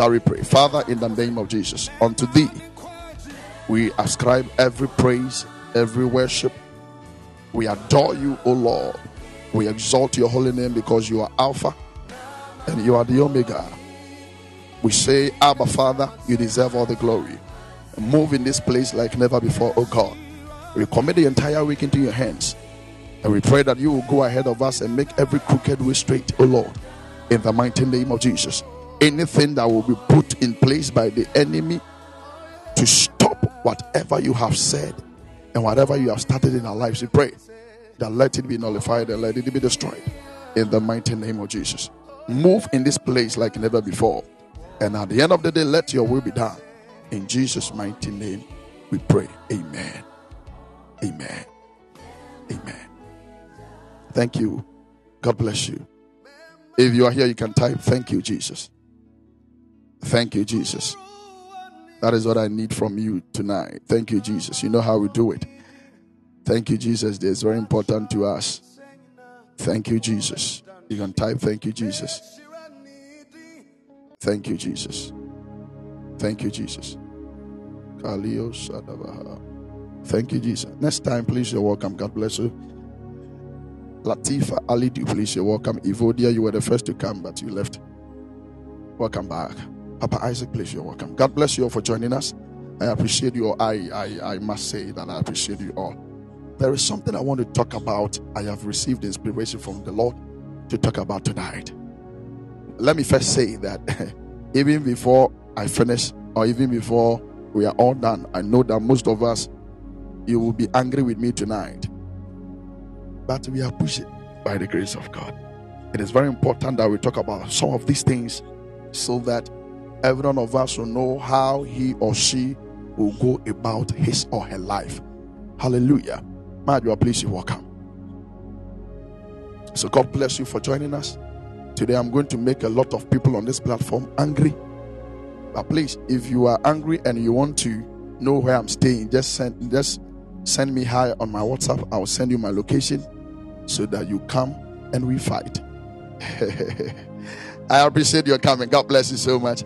Shall we pray? Father, in the name of Jesus, unto thee we ascribe every praise, every worship. We adore you, O Lord. We exalt your holy name because you are Alpha and you are the Omega. We say, Abba, Father, you deserve all the glory. Move in this place like never before, O God. We commit the entire week into your hands. And we pray that you will go ahead of us and make every crooked way straight, O Lord, in the mighty name of Jesus. Anything that will be put in place by the enemy to stop whatever you have said and whatever you have started in our lives, we pray that let it be nullified and let it be destroyed in the mighty name of Jesus. Move in this place like never before. And at the end of the day, let your will be done. In Jesus' mighty name, we pray. Amen. Amen. Amen. Thank you. God bless you. If you are here, you can type, Thank you, Jesus. Thank you, Jesus. That is what I need from you tonight. Thank you, Jesus. You know how we do it. Thank you, Jesus. It's very important to us. Thank you, Jesus. You can type, Thank you, Jesus. Thank you, Jesus. Thank you, Jesus. Thank you, Jesus. Next time, please, you're welcome. God bless you. Latifa Ali, please, you're welcome. Evodia, you were the first to come, but you left. Welcome back. Papa Isaac, please, you're welcome. God bless you all for joining us. I appreciate you all. I, I, I must say that I appreciate you all. There is something I want to talk about. I have received inspiration from the Lord to talk about tonight. Let me first say that even before I finish, or even before we are all done, I know that most of us, you will be angry with me tonight. But we are pushing by the grace of God. It is very important that we talk about some of these things so that every one of us will know how he or she will go about his or her life. Hallelujah. My dear, please, you're welcome. So, God bless you for joining us. Today, I'm going to make a lot of people on this platform angry but please, if you are angry and you want to know where I'm staying, just send just send me hi on my WhatsApp. I'll send you my location so that you come and we fight. I appreciate your coming. God bless you so much.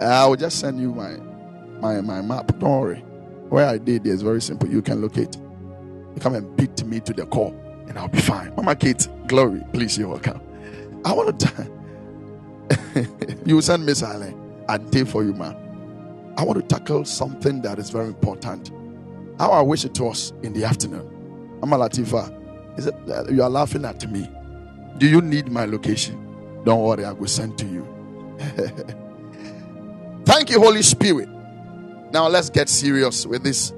Uh, I will just send you my my my map. Don't worry. Where I did is very simple. You can locate. You come and beat me to the core, and I'll be fine. Mama Kate, glory, please, you're welcome. I want to. you send me silent and day for you, man. I want to tackle something that is very important. How I wish it was in the afternoon. I'm a Latifa. Is it uh, you are laughing at me? Do you need my location? Don't worry, I will send to you. Thank you, Holy Spirit. Now let's get serious with this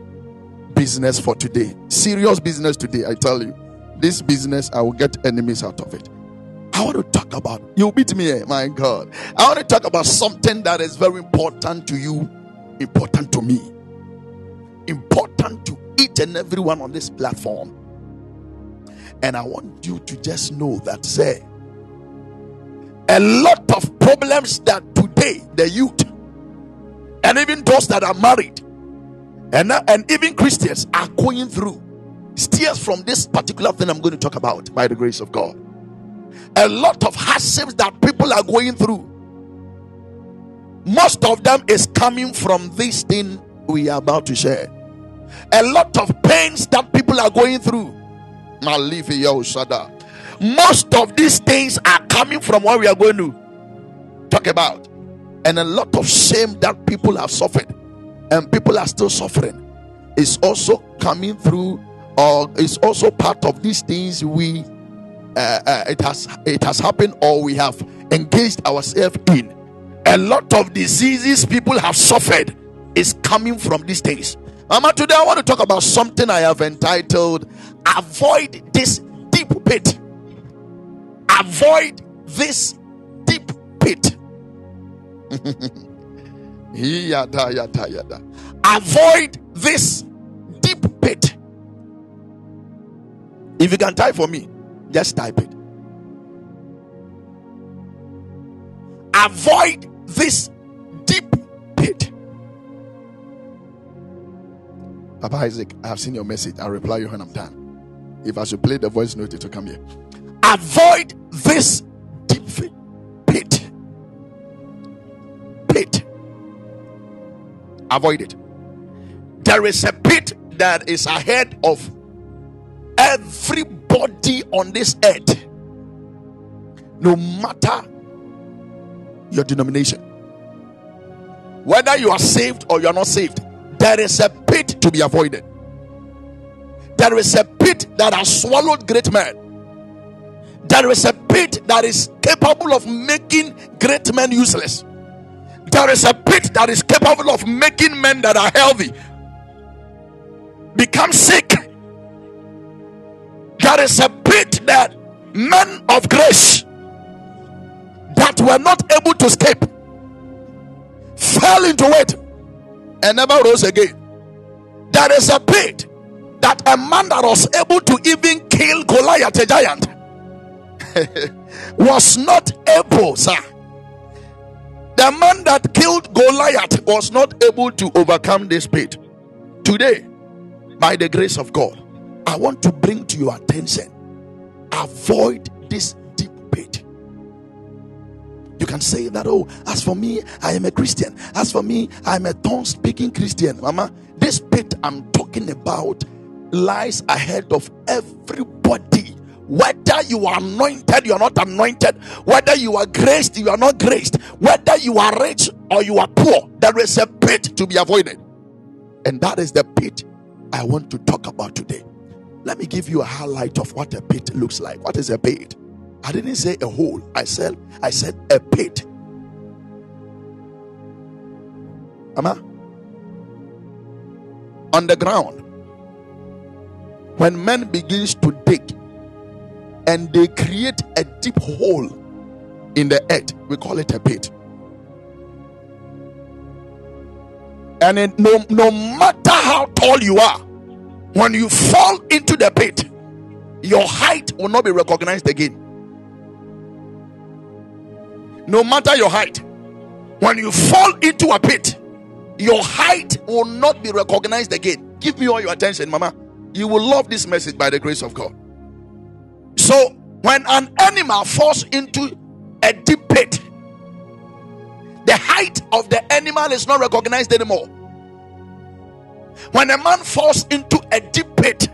business for today. Serious business today, I tell you. This business, I will get enemies out of it. I want to talk about, you beat me, eh? my God. I want to talk about something that is very important to you, important to me, important to each and everyone on this platform. And I want you to just know that, say, a lot of problems that today the youth and even those that are married and, uh, and even Christians are going through steers from this particular thing I'm going to talk about by the grace of God a lot of hardships that people are going through. Most of them is coming from this thing we are about to share. A lot of pains that people are going through. Most of these things are coming from what we are going to talk about. And a lot of shame that people have suffered and people are still suffering is also coming through or is also part of these things we uh, uh, it has it has happened or we have engaged ourselves in. A lot of diseases people have suffered is coming from these things. Mama today i want to talk about something i have entitled avoid this deep pit. Avoid this deep pit avoid this deep pit if you can type for me just type it. Avoid this deep pit. Papa Isaac, I have seen your message. I'll reply you when I'm done. If I should play the voice note, to come here. Avoid this avoid it. There is a pit that is ahead of everybody on this earth, no matter your denomination. Whether you are saved or you are not saved, there is a pit to be avoided. There is a pit that has swallowed great men. There is a pit that is capable of making great men useless. There is a pit that is capable of making men that are healthy become sick. There is a pit that men of grace that were not able to escape fell into it and never rose again. There is a pit that a man that was able to even kill Goliath, a giant, was not able, sir. The man that killed Goliath was not able to overcome this pit. Today, by the grace of God, I want to bring to your attention avoid this deep pit. You can say that, oh, as for me, I am a Christian. As for me, I'm a tongue speaking Christian. Mama, this pit I'm talking about lies ahead of everybody. Whether you are anointed, you are not anointed, whether you are graced, you are not graced, whether you are rich or you are poor, there is a pit to be avoided. And that is the pit I want to talk about today. Let me give you a highlight of what a pit looks like. What is a pit? I didn't say a hole. I said I said a pit. Ama on the ground when man begins to dig and they create a deep hole in the earth. We call it a pit. And it, no, no matter how tall you are when you fall into the pit your height will not be recognized again. No matter your height when you fall into a pit your height will not be recognized again. Give me all your attention mama. You will love this message by the grace of god so when an animal falls into a deep pit the height of the animal is not recognized anymore. When a man falls into a deep pit,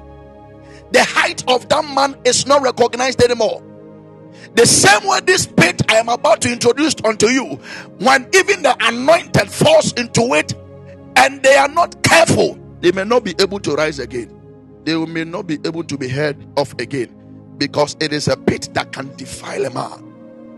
the height of that man is not recognized anymore. The same way, this pit I am about to introduce unto you, when even the anointed falls into it and they are not careful, they may not be able to rise again. They may not be able to be heard of again because it is a pit that can defile a man.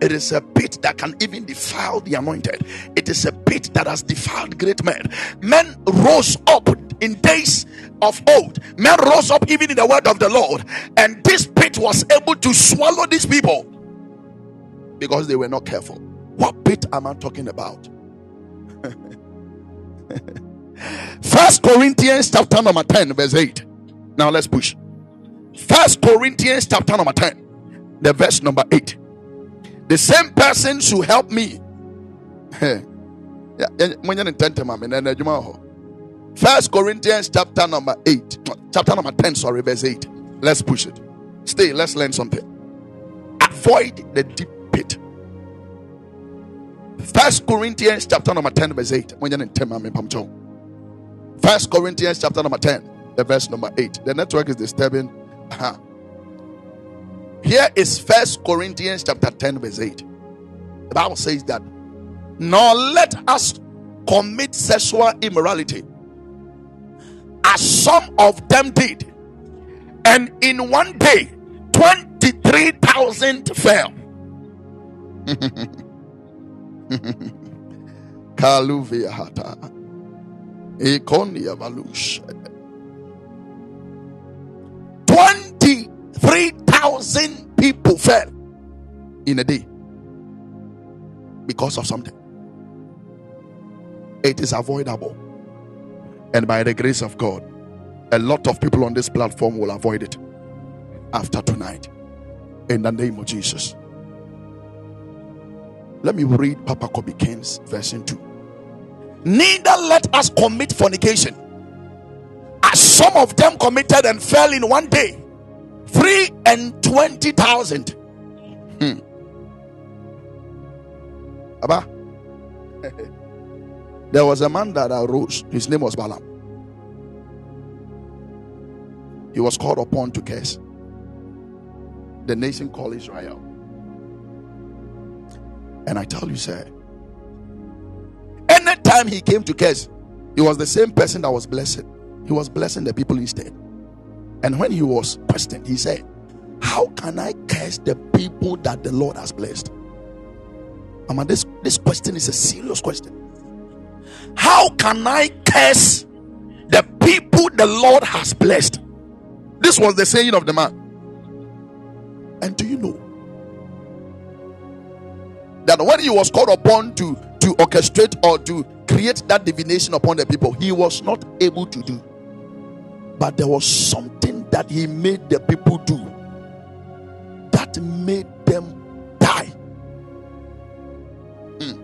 It is a pit that can even defile the anointed. It is a pit that has defiled great men. Men rose up in days of old. Men rose up even in the word of the Lord. And this pit was able to swallow these people because they were not careful. What pit am I talking about? First Corinthians chapter number 10, verse 8. Now let's push. First Corinthians chapter number 10, the verse number 8 the same person who help me. First Corinthians chapter number 8, chapter number 10, sorry, verse 8. Let's push it. Stay, let's learn something. Avoid the deep pit. First Corinthians chapter number 10, verse 8. First Corinthians chapter number 10, the verse number 8. The network is disturbing. Uh-huh. Here is First Corinthians chapter 10, verse 8. The Bible says that, nor let us commit sexual immorality as some of them did, and in one day 23,000 fell. Kaluvia hata. Ikonia valush. 23,000 people fell in a day because of something. It is avoidable. And by the grace of God, a lot of people on this platform will avoid it after tonight. In the name of Jesus. Let me read Papa Kobe King's version 2. Neither let us commit fornication, as some of them committed and fell in one day, three and twenty thousand. Hmm. Abba. There was a man that arose, his name was Balaam. He was called upon to curse the nation called Israel. And I tell you, sir, anytime he came to curse, he was the same person that was blessed. He was blessing the people instead. And when he was questioned, he said, How can I curse the people that the Lord has blessed? I mean, this, this question is a serious question. How can I curse the people the Lord has blessed? This was the saying of the man. And do you know that when he was called upon to, to orchestrate or to create that divination upon the people, he was not able to do. But there was something that he made the people do that made them die. Hmm.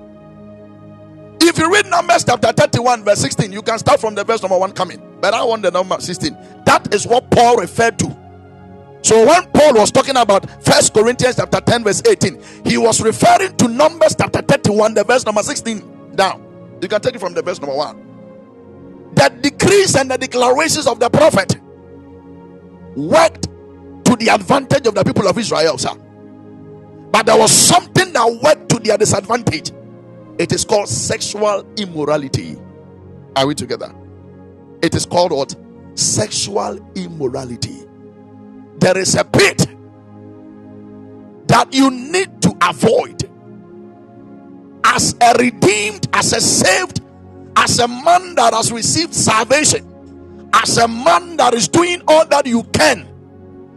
If you read Numbers chapter 31, verse 16, you can start from the verse number 1 coming. But I want the number 16. That is what Paul referred to. So when Paul was talking about First Corinthians chapter 10, verse 18, he was referring to Numbers chapter 31, the verse number 16 down. You can take it from the verse number 1. The decrees and the declarations of the prophet worked to the advantage of the people of Israel, sir. But there was something that worked to their disadvantage. It is called sexual immorality. Are we together? It is called what? Sexual immorality. There is a pit that you need to avoid as a redeemed, as a saved, as a man that has received salvation, as a man that is doing all that you can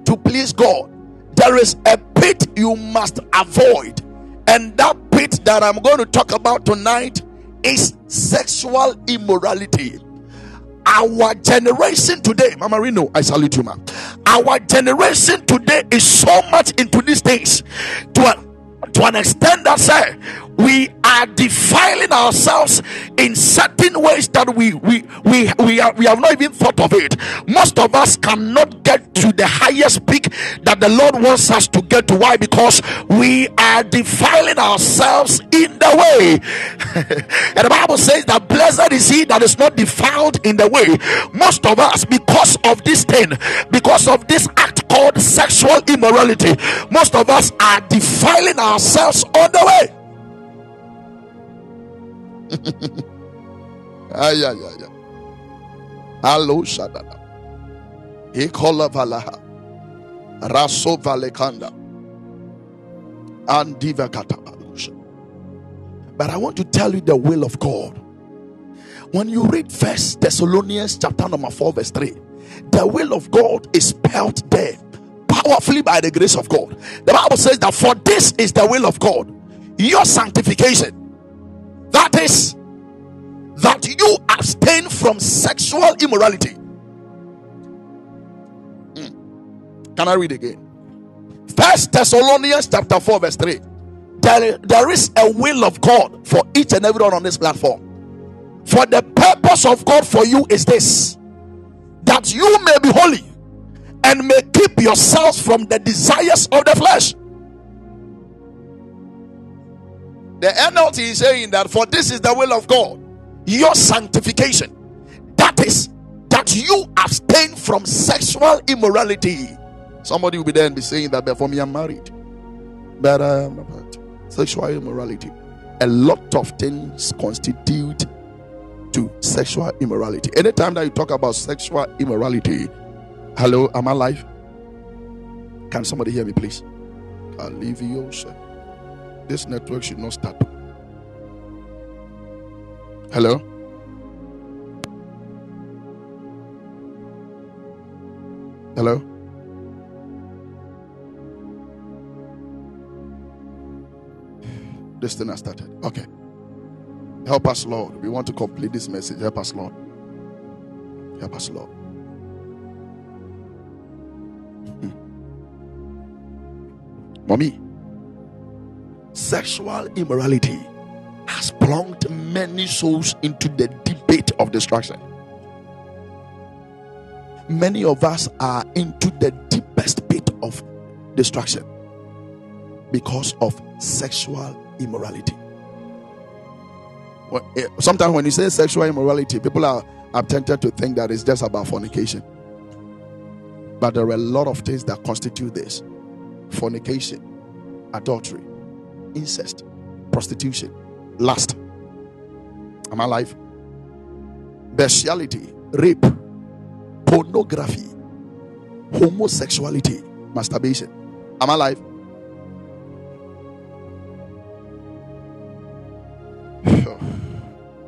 to please God. There is a pit you must avoid, and that pit that I'm going to talk about tonight is sexual immorality our generation today, Mama Reno, I salute you, ma. Our generation today is so much into these things to, to an extent that say we are defiling ourselves in certain ways that we we we we, are, we have not even thought of it. Most of us cannot get to the highest peak that the Lord wants us to get to. Why? Because we are defiling ourselves in the way. and the Bible says that blessed is he that is not defiled in the way. Most of us, because of this thing, because of this act called sexual immorality, most of us are defiling ourselves on the way. ay, ay, ay, ay. Hello, Shadada. Ikola Valaha. Raso Valekanda. And Diva Katabalusha. But I want to tell you the will of God. When you read First Thessalonians chapter number 4, verse 3, the will of God is spelled there powerfully by the grace of God. The Bible says that for this is the will of God, your sanctification that is, that you abstain from sexual immorality. Mm. Can I read again? First Thessalonians chapter 4, verse 3. There, there is a will of God for each and everyone on this platform. For the purpose of God for you is this that you may be holy and may keep yourselves from the desires of the flesh. The NLT is saying that for this is the will of God, your sanctification. That is that you abstain from sexual immorality. Somebody will be there and be saying that before me I'm married, but I am not. Sexual immorality. A lot of things constitute to sexual immorality. Anytime that you talk about sexual immorality, hello, am I alive? Can somebody hear me, please? Alivio, this network should not start. Hello? Hello? This thing has started. Okay. Help us, Lord. We want to complete this message. Help us, Lord. Help us, Lord. Mommy sexual immorality has plunged many souls into the debate of destruction. Many of us are into the deepest pit of destruction because of sexual immorality. eh, sometimes when you say sexual immorality, people are, are tempted to think that it's just about fornication. But there are a lot of things that constitute this fornication, adultery, incest, prostitution, lust. Am I alive? Bestiality, rape, pornography, homosexuality, masturbation. Am I alive?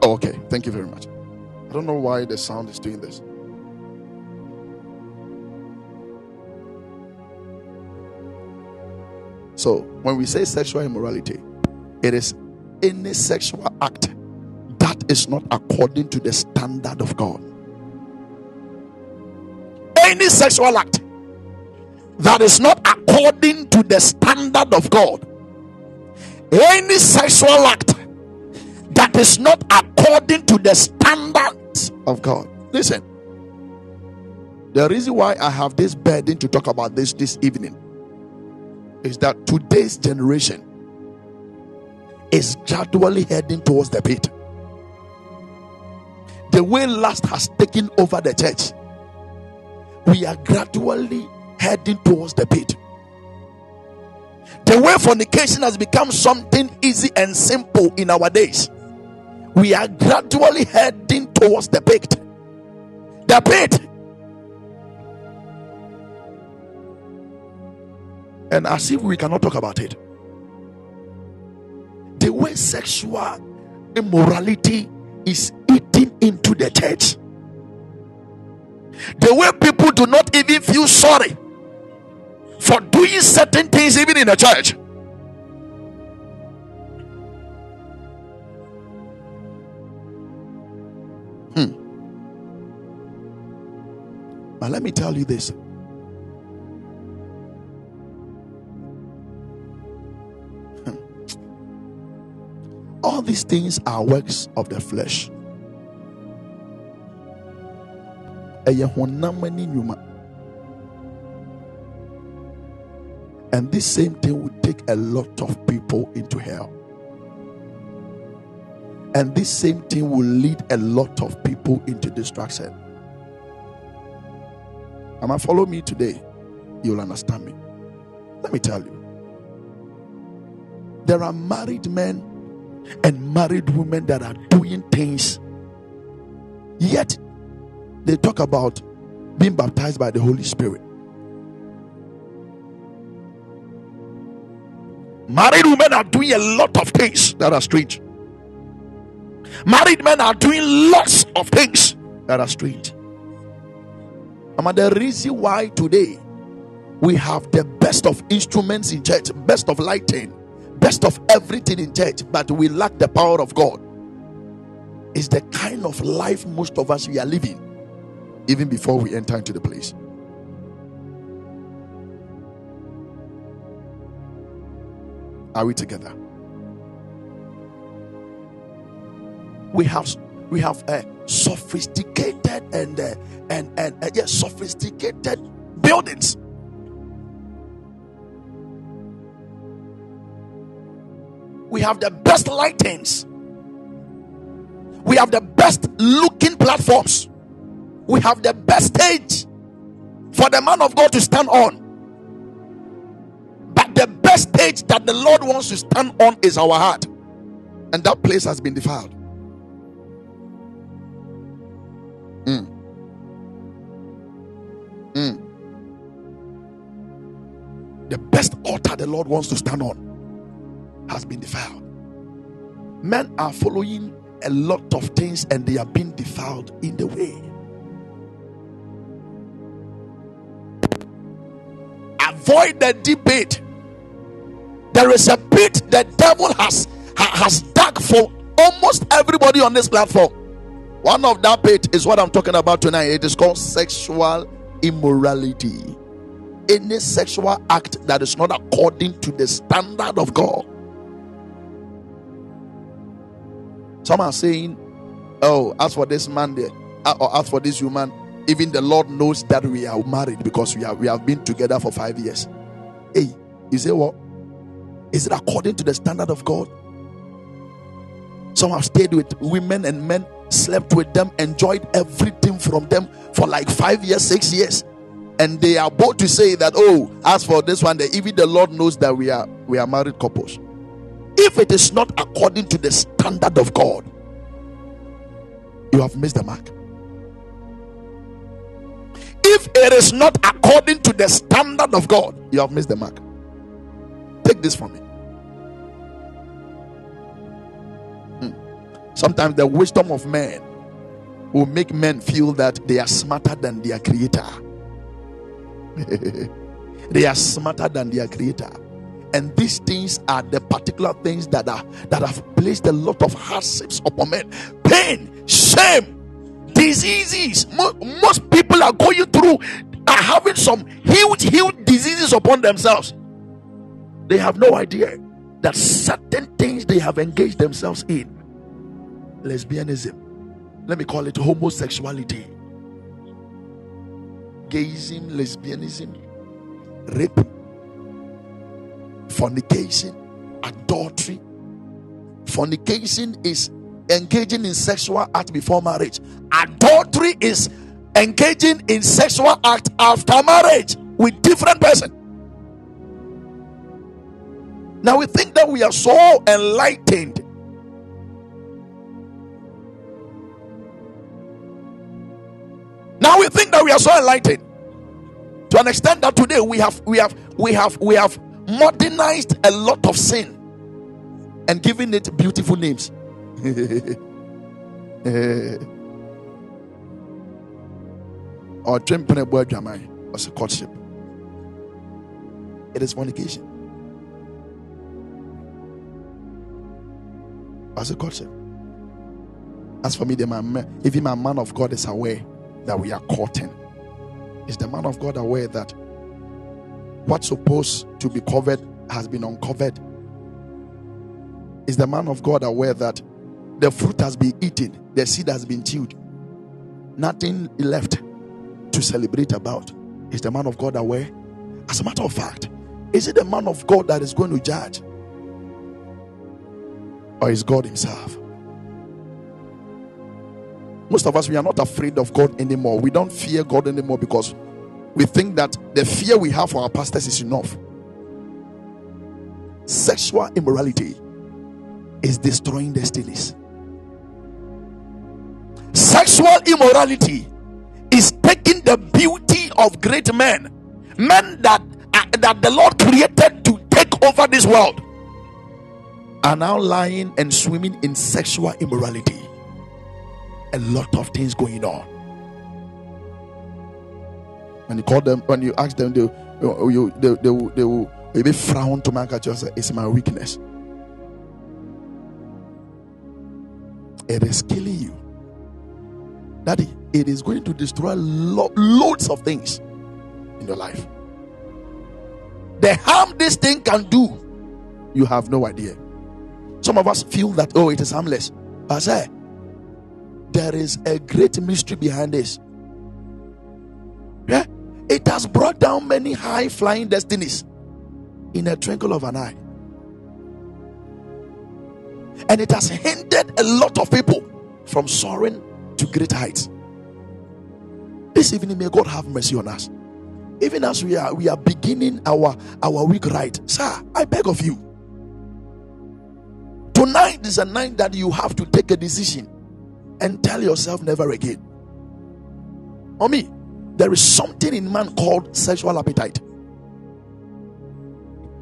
oh, okay. Thank you very much. I don't know why the sound is doing this. So, when we say sexual immorality, it is any sexual act that is not according to the standard of God. Any sexual act that is not according to the standard of God. Any sexual act that is not according to the standards of God. Listen, the reason why I have this burden to talk about this this evening is that today's generation is gradually heading towards the pit. The way lust has taken over the church, we are gradually heading towards the pit. The way fornication has become something easy and simple in our days, we are gradually heading towards the pit. The pit and as if we cannot talk about it. The way sexual immorality is eating into the church, the way people do not even feel sorry for doing certain things, even in the church. Hmm. But let me tell you this All these things are works of the flesh. And this same thing will take a lot of people into hell. And this same thing will lead a lot of people into destruction. Am I follow me today? You'll understand me. Let me tell you. There are married men and married women that are doing things, yet they talk about being baptized by the Holy Spirit. Married women are doing a lot of things that are strange. Married men are doing lots of things that are strange. Am I the reason why today we have the best of instruments in church, best of lighting, best of everything in church, but we lack the power of God, is the kind of life most of us we are living, even before we enter into the place. Are we together? We have we have a sophisticated and uh, and and uh, yes, sophisticated buildings we have the best lightings, we have the best looking platforms, we have the best stage for the man of God to stand on. But the best stage that the Lord wants to stand on is our heart, and that place has been defiled. Mm. Mm. The best altar the Lord wants to stand on has been defiled. Men are following a lot of things and they are being defiled in the way. Avoid the deep pit. There is a pit the devil has has dug for almost everybody on this platform. One of that pit is what I'm talking about tonight. It is called sexual immorality. Any sexual act that is not according to the standard of God Some are saying, Oh, as for this man there, uh, or as for this woman, even the Lord knows that we are married because we have we have been together for five years. Hey, you say what? Is it according to the standard of God? Some have stayed with women and men, slept with them, enjoyed everything from them for like five years, six years. And they are both to say that, oh, as for this one, even the Lord knows that we are we are married couples. If it is not according to the standard of God, you have missed the mark. If it is not according to the standard of God, you have missed the mark. Take this from me. Hmm. Sometimes the wisdom of men will make men feel that they are smarter than their creator. they are smarter than their creator. And these things are the particular things that are that have placed a lot of hardships upon men. Pain, shame, diseases. Most people are going through are having some huge, huge diseases upon themselves. They have no idea that certain things they have engaged themselves in lesbianism, let me call it homosexuality, gayism, lesbianism, rape, fornication, adultery. Fornication is engaging in sexual act before marriage. Adultery is engaging in sexual act after marriage with different person. Now we think that we are so enlightened. Now we think that we are so enlightened to an extent that today we have we have we have we have modernized a lot of sin and given it beautiful names. or was a courtship. It is fornication. As a courtship. As for me, the man, even my man of God is aware that we are courting. Is the man of God aware that what's supposed to be covered has been uncovered? Is the man of God aware that the fruit has been eaten, the seed has been chewed, nothing left to celebrate about? Is the man of God aware? As a matter of fact, is it the man of God that is going to judge? Or is God Himself? Most of us, we are not afraid of God anymore. We don't fear God anymore because we think that the fear we have for our pastors is enough. Sexual immorality is destroying destinies. Sexual immorality is taking the beauty of great men, men that uh, that the Lord created to take over this world, are now lying and swimming in sexual immorality a lot of things going on. When you call them, when you ask them, they, uh, you, they, they, will, they will maybe frown to my at you say, It's my weakness. It is killing you. Daddy, it is going to destroy lo- loads of things in your life. The harm this thing can do, you have no idea. Some of us feel that, oh, it is harmless. But say, there is a great mystery behind this. Yeah? It has brought down many high flying destinies in a twinkle of an eye. And it has hindered a lot of people from soaring to great heights. This evening, may God have mercy on us. Even as we are we are beginning our our week right, sir. I beg of you. Tonight is a night that you have to take a decision and tell yourself never again. Mommy, there is something in man called sexual appetite.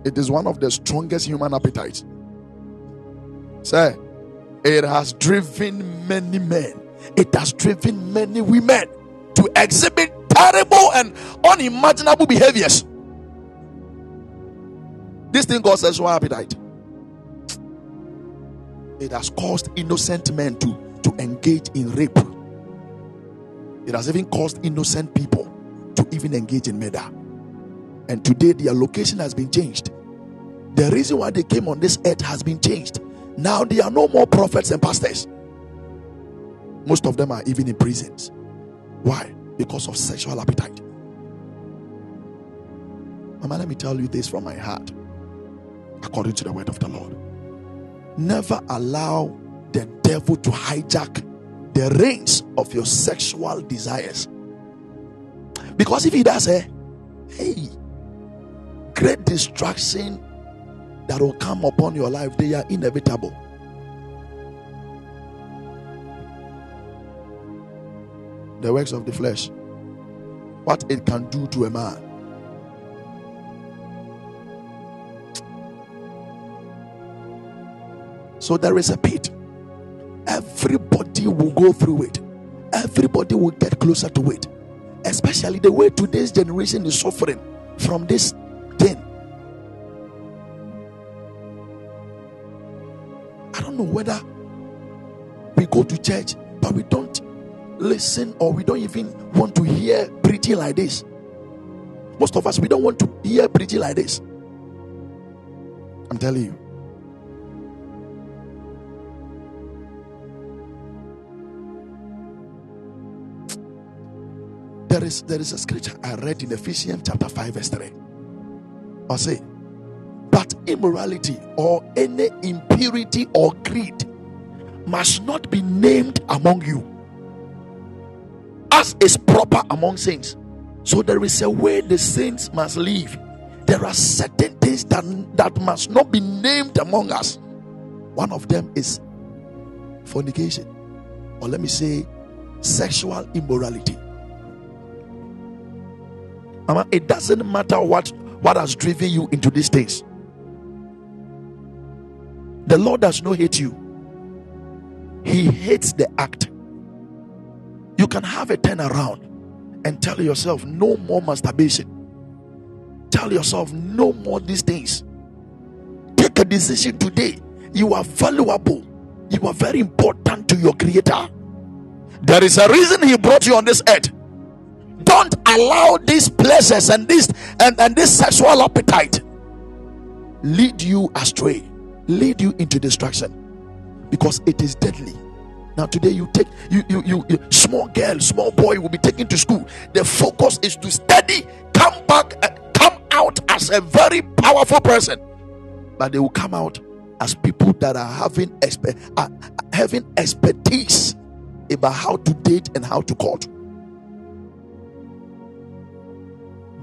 It is one of the strongest human appetites. Say, it has driven many men, it has driven many women to exhibit terrible and unimaginable behaviors. This thing called sexual appetite. It has caused innocent men to to engage in rape. It has even caused innocent people to even engage in murder. And today their location has been changed. The reason why they came on this earth has been changed. Now there are no more prophets and pastors. Most of them are even in prisons. Why? Because of sexual appetite. Mama, let me tell you this from my heart, according to the word of the Lord. Never allow the devil to hijack the reins of your sexual desires. Because if he does, eh, hey, great distraction that will come upon your life, they are inevitable. The works of the flesh, what it can do to a man. So there is a pit. Everybody will go through it. Everybody will get closer to it. Especially the way today's generation is suffering from this thing. I don't know whether we go to church, but we don't listen or we don't even want to hear preaching like this. Most of us, we don't want to hear preaching like this. I'm telling you. Is there is a scripture I read in Ephesians chapter 5, verse 3. I say, but immorality or any impurity or greed must not be named among you as is proper among saints. So there is a way the saints must live. There are certain things that, that must not be named among us. One of them is fornication, or let me say, sexual immorality. Mama, it doesn't matter what, what has driven you into these things. The Lord does not hate you, He hates the act. You can have a turnaround and tell yourself, no more masturbation. Tell yourself, no more these things. Take a decision today. You are valuable, you are very important to your Creator. There is a reason He brought you on this earth don't allow these pleasures and this and, and this sexual appetite lead you astray lead you into destruction because it is deadly. Now today you take you you you, you small girl small boy will be taken to school. The focus is to study come back and come out as a very powerful person. But they will come out as people that are having uh, having expertise about how to date and how to court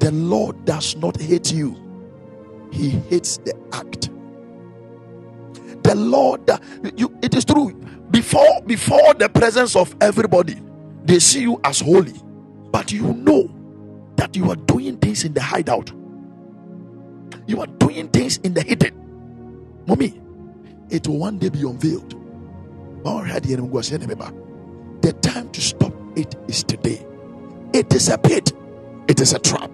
The Lord does not hate you, He hates the act. The Lord, you, it is true. Before before the presence of everybody, they see you as holy, but you know that you are doing things in the hideout. You are doing things in the hidden. Mommy, it will one day be unveiled. The time to stop it is today. It is a pit, it is a trap.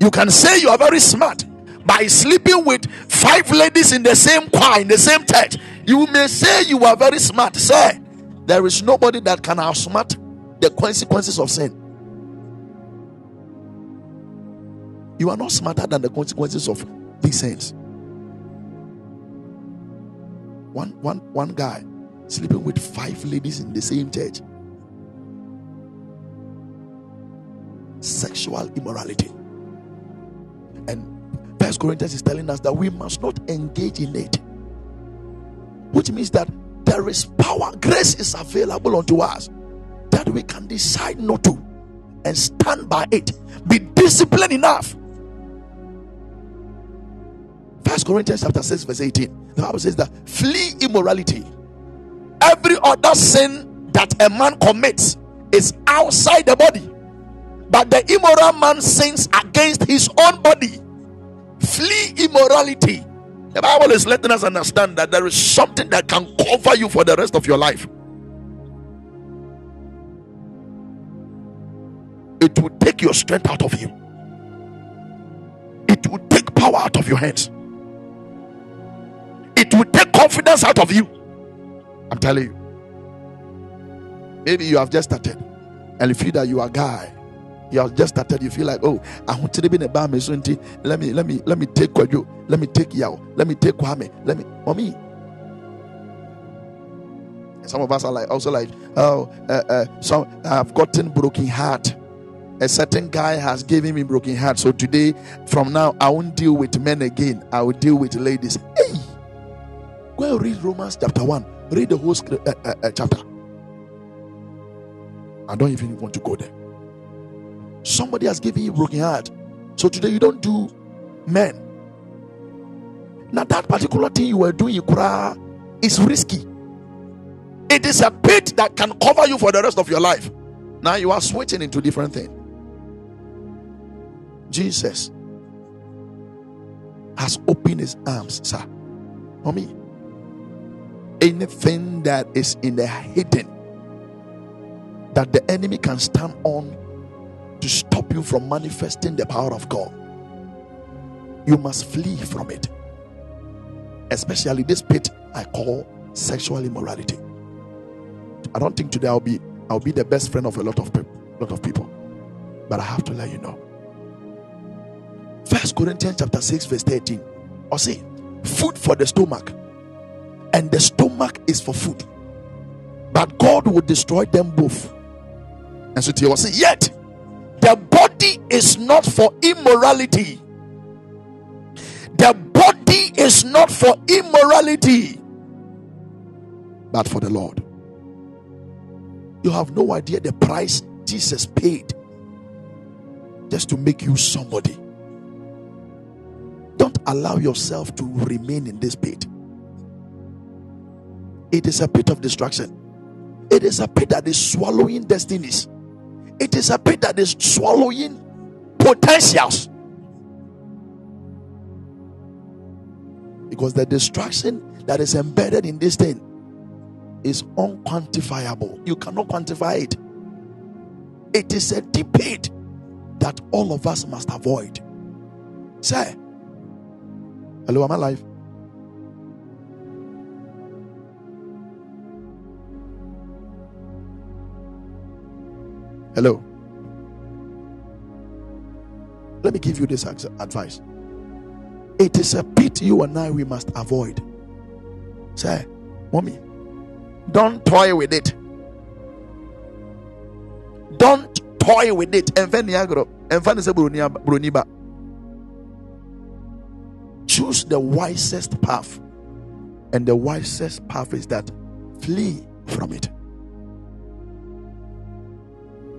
You can say you are very smart by sleeping with five ladies in the same choir, in the same church. You may say you are very smart. Say, there is nobody that can outsmart the consequences of sin. You are not smarter than the consequences of these sins. One, one, one guy sleeping with five ladies in the same church. Sexual immorality. And First Corinthians is telling us that we must not engage in it, which means that there is power, grace is available unto us that we can decide not to and stand by it. Be disciplined enough. First Corinthians chapter 6, verse 18. The Bible says that flee immorality. Every other sin that a man commits is outside the body but the immoral man sins against his own body. Flee immorality. The Bible is letting us understand that there is something that can cover you for the rest of your life. It will take your strength out of you, it will take power out of your hands, it will take confidence out of you. I'm telling you. Maybe you have just started and you feel that you are a guy you have just started, you feel like, oh, I want to be in a bar, let me, let me, let me take Kwajo, let me take Yao, let me take Kwame, let me, mommy. Some of us are like, also like, oh, uh, uh, some I've gotten broken heart. A certain guy has given me broken heart. So today, from now, I won't deal with men again. I will deal with ladies. Hey, Go and read Romans chapter 1. Read the whole script, uh, uh, uh, chapter. I don't even want to go there. Somebody has given you broken heart. So today you don't do men. Now that particular thing you were doing, cry, is risky. It is a pit that can cover you for the rest of your life. Now you are switching into different thing. Jesus has opened his arms, sir. for me. anything that is in the hidden that the enemy can stand on to stop you from manifesting the power of God, you must flee from it. Especially this pit I call sexual immorality. I don't think today I'll be I'll be the best friend of a lot of people, lot of people. But I have to let you know. First Corinthians chapter 6, verse 13. Or say, food for the stomach, and the stomach is for food. But God will destroy them both. And so he was saying, yet body is not for immorality. The body is not for immorality, but for the Lord. You have no idea the price Jesus paid just to make you somebody. Don't allow yourself to remain in this pit. It is a pit of destruction. It is a pit that is swallowing destinies. It is a pit that is swallowing potentials. Because the destruction that is embedded in this thing is unquantifiable. You cannot quantify it. It is a debate that all of us must avoid. Say, hello, am I alive? Hello. Let me give you this advice. It is a pit you and I we must avoid. Say, mommy, don't toy with it. Don't toy with it. Choose the wisest path. And the wisest path is that flee from it.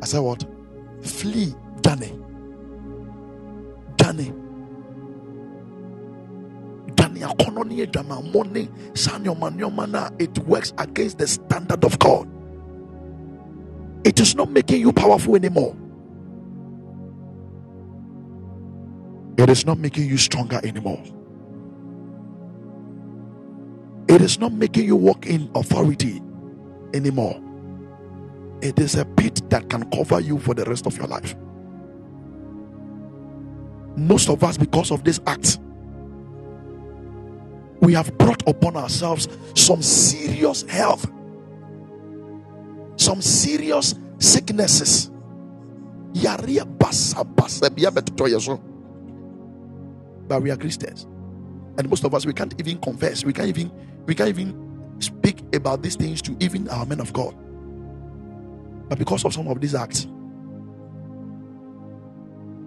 I said, What? Flee, Danny. Danny Danny, money, it works against the standard of God. It is not making you powerful anymore. It is not making you stronger anymore. It is not making you walk in authority anymore. It is a pit that can cover you for the rest of your life. Most of us, because of this act, we have brought upon ourselves some serious health, some serious sicknesses. But we are Christians, and most of us we can't even confess. We can't even we can't even speak about these things to even our men of God. But because of some of these acts,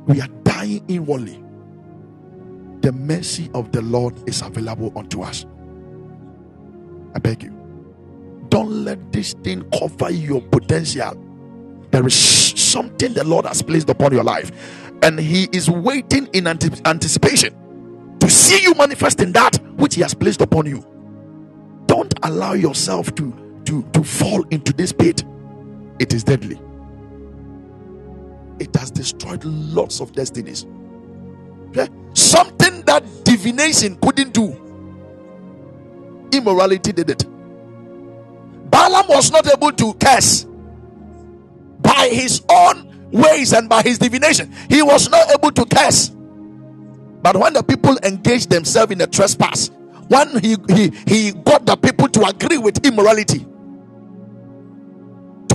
we are dying inwardly the mercy of the Lord is available unto us. I beg you, don't let this thing cover your potential. There is something the Lord has placed upon your life, and He is waiting in anticipation to see you manifest in that which He has placed upon you. Don't allow yourself to, to, to fall into this pit, it is deadly. It has destroyed lots of destinies. Something that divination couldn't do. Immorality did it. Balaam was not able to curse by his own ways and by his divination. He was not able to curse. But when the people engaged themselves in a trespass, when he, he, he got the people to agree with immorality,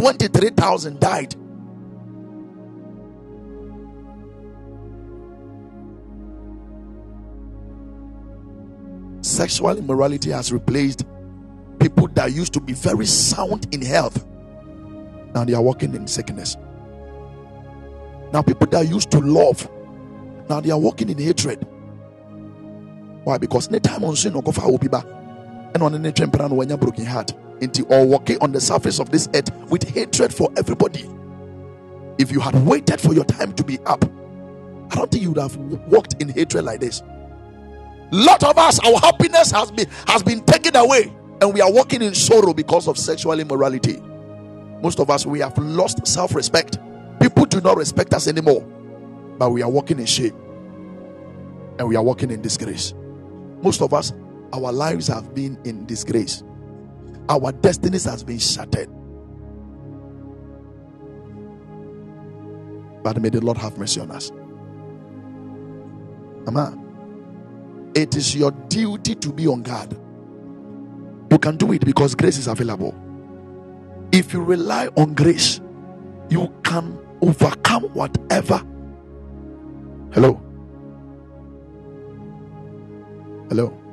23,000 died. sexual immorality has replaced people that used to be very sound in health. Now they are walking in sickness. Now, people that used to love, now they are walking in hatred. Why? Because no time on sin go for And on any temperament when you broken heart. Into or walking on the surface of this earth with hatred for everybody. If you had waited for your time to be up, I don't think you would have walked in hatred like this. Lot of us, our happiness has been has been taken away, and we are walking in sorrow because of sexual immorality. Most of us we have lost self-respect. People do not respect us anymore, but we are walking in shame and we are walking in disgrace. Most of us, our lives have been in disgrace. Our destinies has been shattered. But may the Lord have mercy on us. Mama, it is your duty to be on guard. You can do it because grace is available. If you rely on grace, you can overcome whatever. Hello. Hello.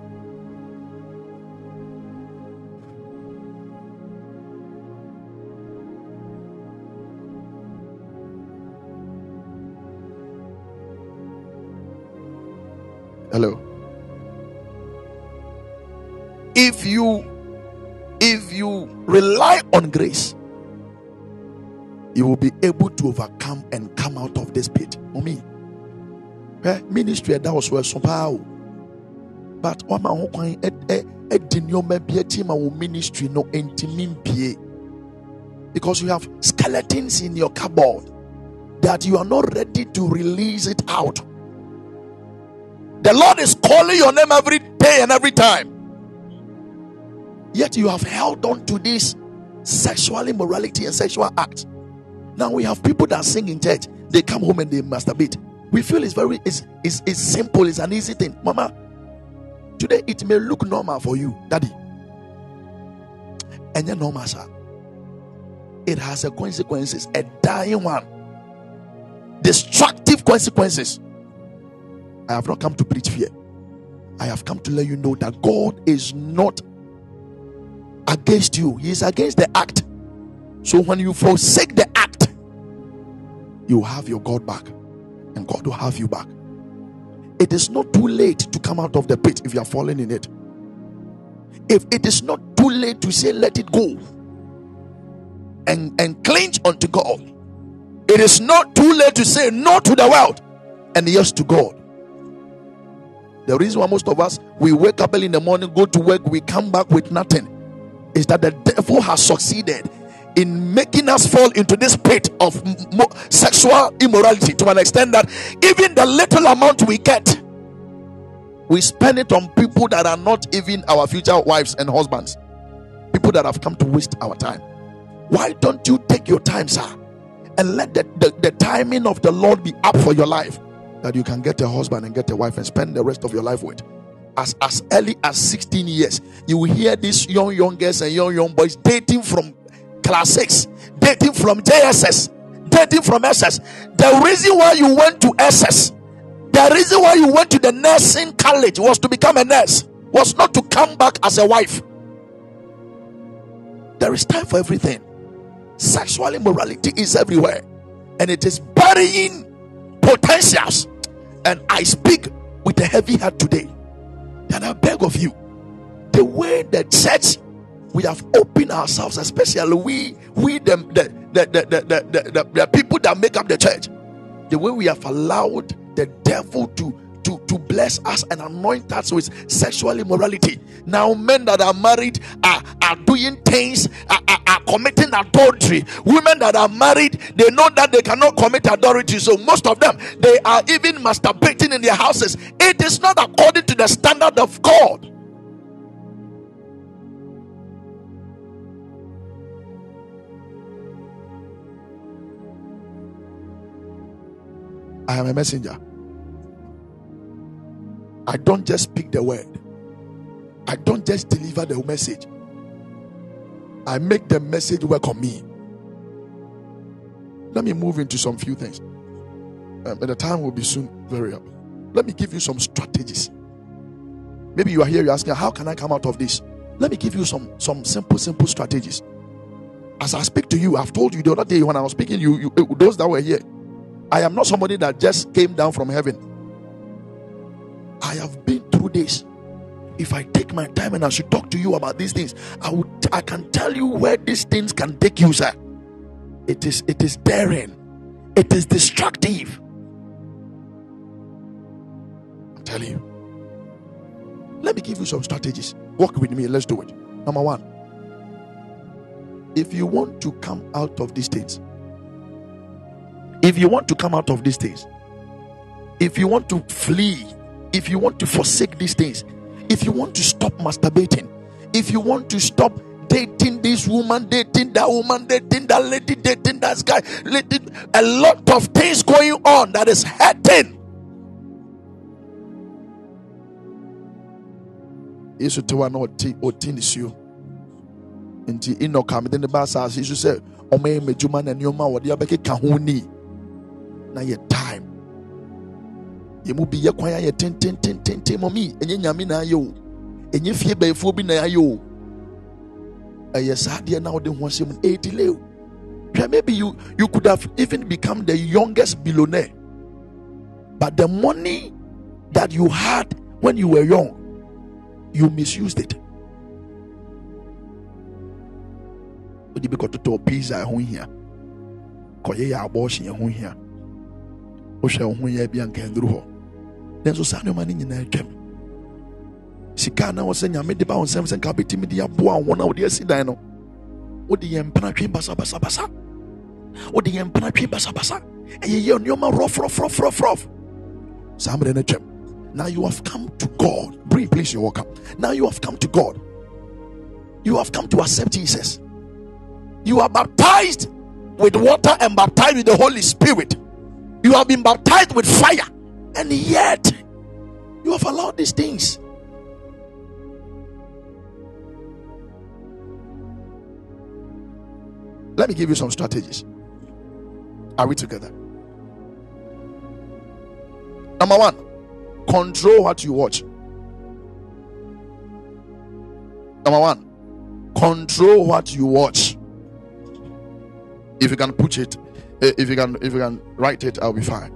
Hello. If you if you rely on grace, you will be able to overcome and come out of this pit. Mommy, eh, ministry that was where somehow, but one man who can edi nneɛma bi akyi ma wo ministry no because you have skeletons in your cupboard that you are not ready to release it out. The Lord is calling your name every day and every time. Yet you have held on to this sexual immorality and sexual act. Now we have people that sing in church, they come home and they masturbate. We feel it's very it's, it's, it's simple, it's an easy thing. Mama, today it may look normal for you, daddy. And you normal, sir. It has a consequences, a dying one, destructive consequences. I have not come to preach fear. I have come to let you know that God is not against you, He is against the act. So when you forsake the act, you have your God back, and God will have you back. It is not too late to come out of the pit if you are falling in it. If it is not too late to say, let it go and, and cling unto God, it is not too late to say no to the world and yes to God. The reason why most of us we wake up early in the morning, go to work, we come back with nothing is that the devil has succeeded in making us fall into this pit of mo- sexual immorality to an extent that even the little amount we get, we spend it on people that are not even our future wives and husbands, people that have come to waste our time. Why don't you take your time, sir, and let the, the, the timing of the Lord be up for your life that you can get a husband and get a wife and spend the rest of your life with? as as early as 16 years you will hear these young young girls and young young boys dating from class 6 dating from jss dating from ss the reason why you went to ss the reason why you went to the nursing college was to become a nurse was not to come back as a wife. There is time for everything. Sexual immorality is everywhere and it is burying potentials and i speak with a heavy heart today and I beg of you, the way the church we have opened ourselves, especially we, we the the the the, the, the, the, the people that make up the church, the way we have allowed the devil to to, to bless us and anoint us with sexual immorality. Now, men that are married are, are doing things, are, are, are, committing adultery. Women that are married, they know that they cannot commit adultery. So, most of them, they are even masturbating in their houses. It is not according to the standard of God. I am a messenger. I don't just speak the word, I don't just deliver the message. I make the message work on me. Let me move into some few things. Um, and the time will be soon very up. Let me give you some strategies. Maybe you are here, you're asking, How can I come out of this? Let me give you some some simple, simple strategies. As I speak to you, I've told you the other day when I was speaking, you, you those that were here, I am not somebody that just came down from heaven. I have been through this. if I take my time and I should talk to you about these things, I would I can tell you where these things can take you, sir. It is it is daring, it is destructive. I'm telling you. Let me give you some strategies. Walk with me, let's do it. Number one, if you want to come out of these things, if you want to come out of these things, if you want to flee, if you want to forsake these things, if you want to stop masturbating, if you want to stop dating this woman, dating that woman, dating that lady, dating that guy, a lot of things going on that is hurting. yesu te wa na ɔte ɔte nisuo nti enoch a mede ne ba asase yi so sɛ ɔma yɛ m'adwuma na nneɛma a wɔde abɛkeka ho ni. Na yɛ time yɛ mu bi yɛ kwan ayɛ tententententen mɔmi ɛnyɛ nyame na ayɛ o. Ɛnyɛ fie bɛyifoɔ bi na ayɛ o. Ɛyɛ saa adeɛ na wɔde ho asɛm ɛyɛ o. Hwɛ maybe you you could have even become the youngest billionaire. But the money that you had when you were young you misused it. Wode bi kɔtotɔ pizza ɛho hia. Kɔyɛ yɛ abɔɔhye ɛho hia. Wohwɛ wo ho yɛ bi anka nduru hɔ nanso saa nneɔma no nyinaa atwam sika na wɔ sɛ nyame de ba wo nsɛm sɛ nka wobɛtumi de aboa wo na wode asi dan no wode yɛ mpena twe basabasabasa wode yɛ mpena twe basabasa ɛyɛ yɛ nneɔma rɔfrɔfrɔfrɔfrɔf saa mmerɛ no atwam now you have come to God. Breathe, please, you're welcome. Now you have come to God. You have come to accept Jesus. You are baptized with water and baptized with the Holy Spirit. You have been baptized with fire, and yet you have allowed these things. Let me give you some strategies. Are we together? Number one, control what you watch. Number one, control what you watch. If you can put it, eh, if you can, if you can write it, I'll be fine.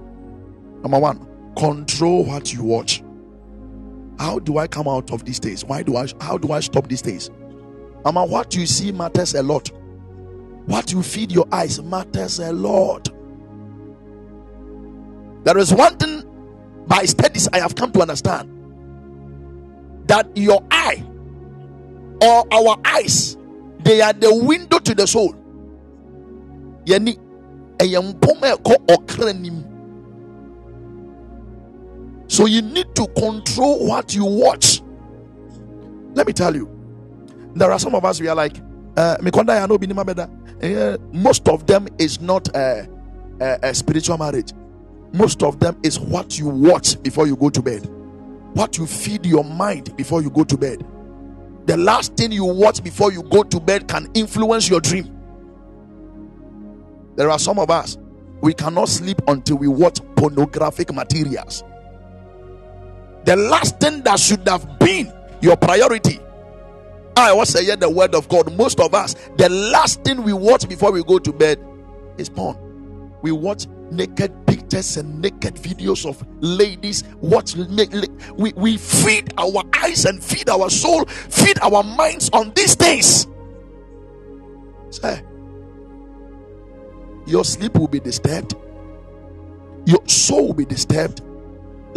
Number one, control what you watch. How do I come out of these days? Why do I? How do I stop these days? Mama, what you see matters a lot. What you feed your eyes matters a lot. There is one thing by studies I have come to understand that your eye or our eyes they are the window to the soul. Yani so you need to control what you watch. Let me tell you, there are some of us we are like, uh, most of them is not a, a, a spiritual marriage most of them is what you watch before you go to bed, what you feed your mind before you go to bed. The last thing you watch before you go to bed can influence your dream. There are some of us, we cannot sleep until we watch pornographic materials. The last thing that should have been your priority. I was saying the word of God. Most of us, the last thing we watch before we go to bed is porn. We watch naked pictures and naked videos of ladies watch we, we feed our eyes and feed our soul feed our minds on these things say your sleep will be disturbed your soul will be disturbed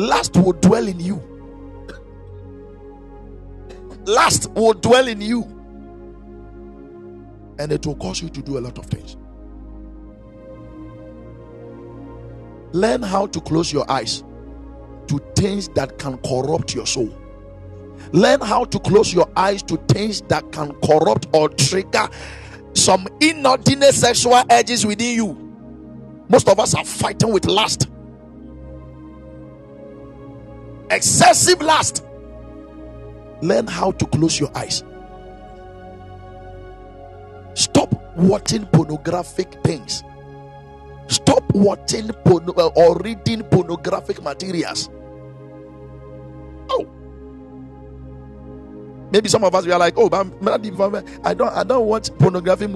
lust will dwell in you lust will dwell in you and it will cause you to do a lot of things Learn how to close your eyes to things that can corrupt your soul. Learn how to close your eyes to things that can corrupt or trigger some inordinate sexual urges within you. Most of us are fighting with lust, excessive lust. Learn how to close your eyes. Stop watching pornographic things Stop watching porno- uh, or reading pornographic materials. Oh, maybe some of us we are like, oh, but I don't, I don't watch pornography.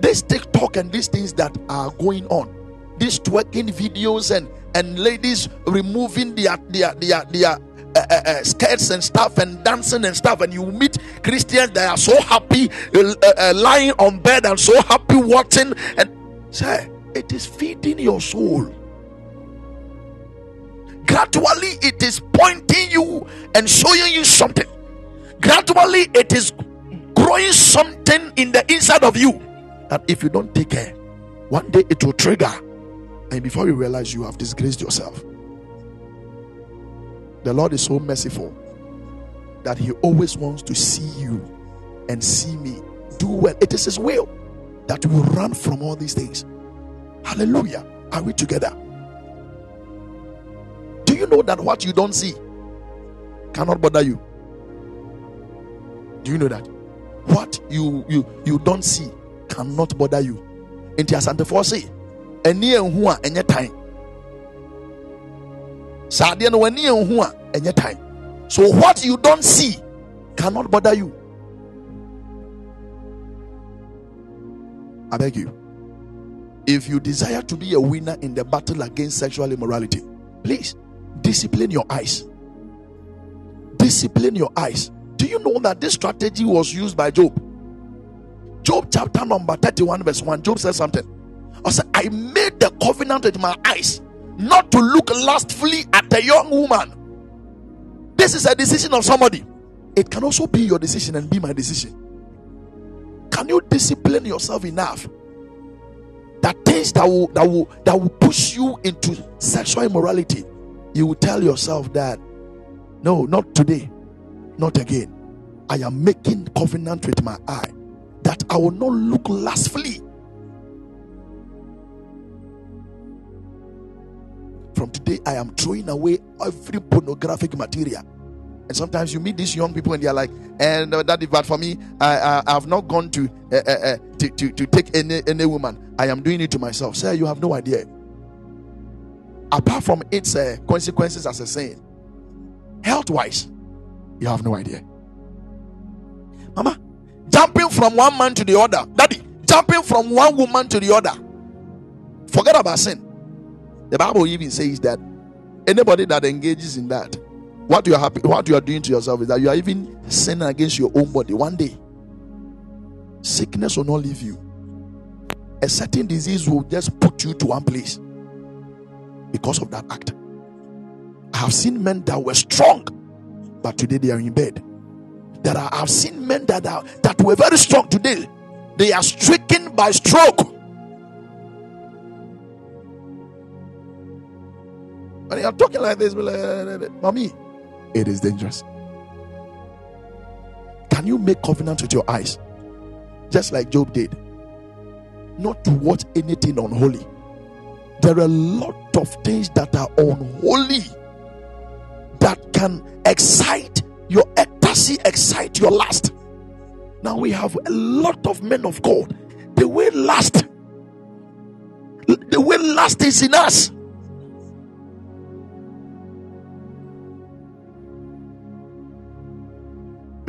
This TikTok and these things that are going on, these twerking videos and and ladies removing their their their their uh, uh, uh, skirts and stuff and dancing and stuff, and you meet Christians that are so happy uh, uh, uh, lying on bed and so happy watching, and say it is feeding your soul. Gradually, it is pointing you and showing you something. Gradually, it is growing something in the inside of you that if you don't take care, one day it will trigger, and before you realize you have disgraced yourself. The Lord is so merciful that He always wants to see you and see me do well. It is His will that we run from all these things. Hallelujah. Are we together? Do you know that what you don't see cannot bother you? Do you know that? What you you you don't see cannot bother you. Nti asantefoɔ se, ɛni ehu a ɛnyɛ time. saa adeɛ no a ɛnyɛ time. So what you don't see cannot bother you. I beg you. If you desire to be a winner in the battle against sexual immorality please discipline your eyes. Discipline your eyes. Do you know that this strategy was used by Job? Job chapter number 31 verse 1 Job says something i said i made the covenant with my eyes not to look lustfully at a young woman. This is a decision of somebody. It can also be your decision and be my decision. Can you discipline yourself enough that things that will that will that will push you into sexual immorality, you will tell yourself that no, not today, not again. I am making covenant with my eye that I will not look lustfully From today, I am throwing away every pornographic material. And sometimes you meet these young people and they're like, and uh, that is bad for me. I, I, have not gone to, uh, uh, uh, to, to, to take any, any woman. I am doing it to myself. Sir, you have no idea. Apart from its consequences as a saying, health wise, you have no idea. Mama, jumping from one man to the other. Daddy, jumping from one woman to the other. Forget about sin. The Bible even says that anybody that engages in that, what you are happy, what you are doing to yourself is that you are even sinning against your own body. One day, sickness will not leave you. A certain disease will just put you to one place because of that act. I have seen men that were strong, but today they are in bed. That I have seen men that are that were very strong today, they are stricken by stroke. And you're talking like this, mommy, it is dangerous. Can you make covenant with your eyes? Just like Job did. Not to watch anything unholy. There are a lot of things that are unholy that can excite your ecstasy, excite your lust. Now we have a lot of men of God. The way lust, the way lust is in us.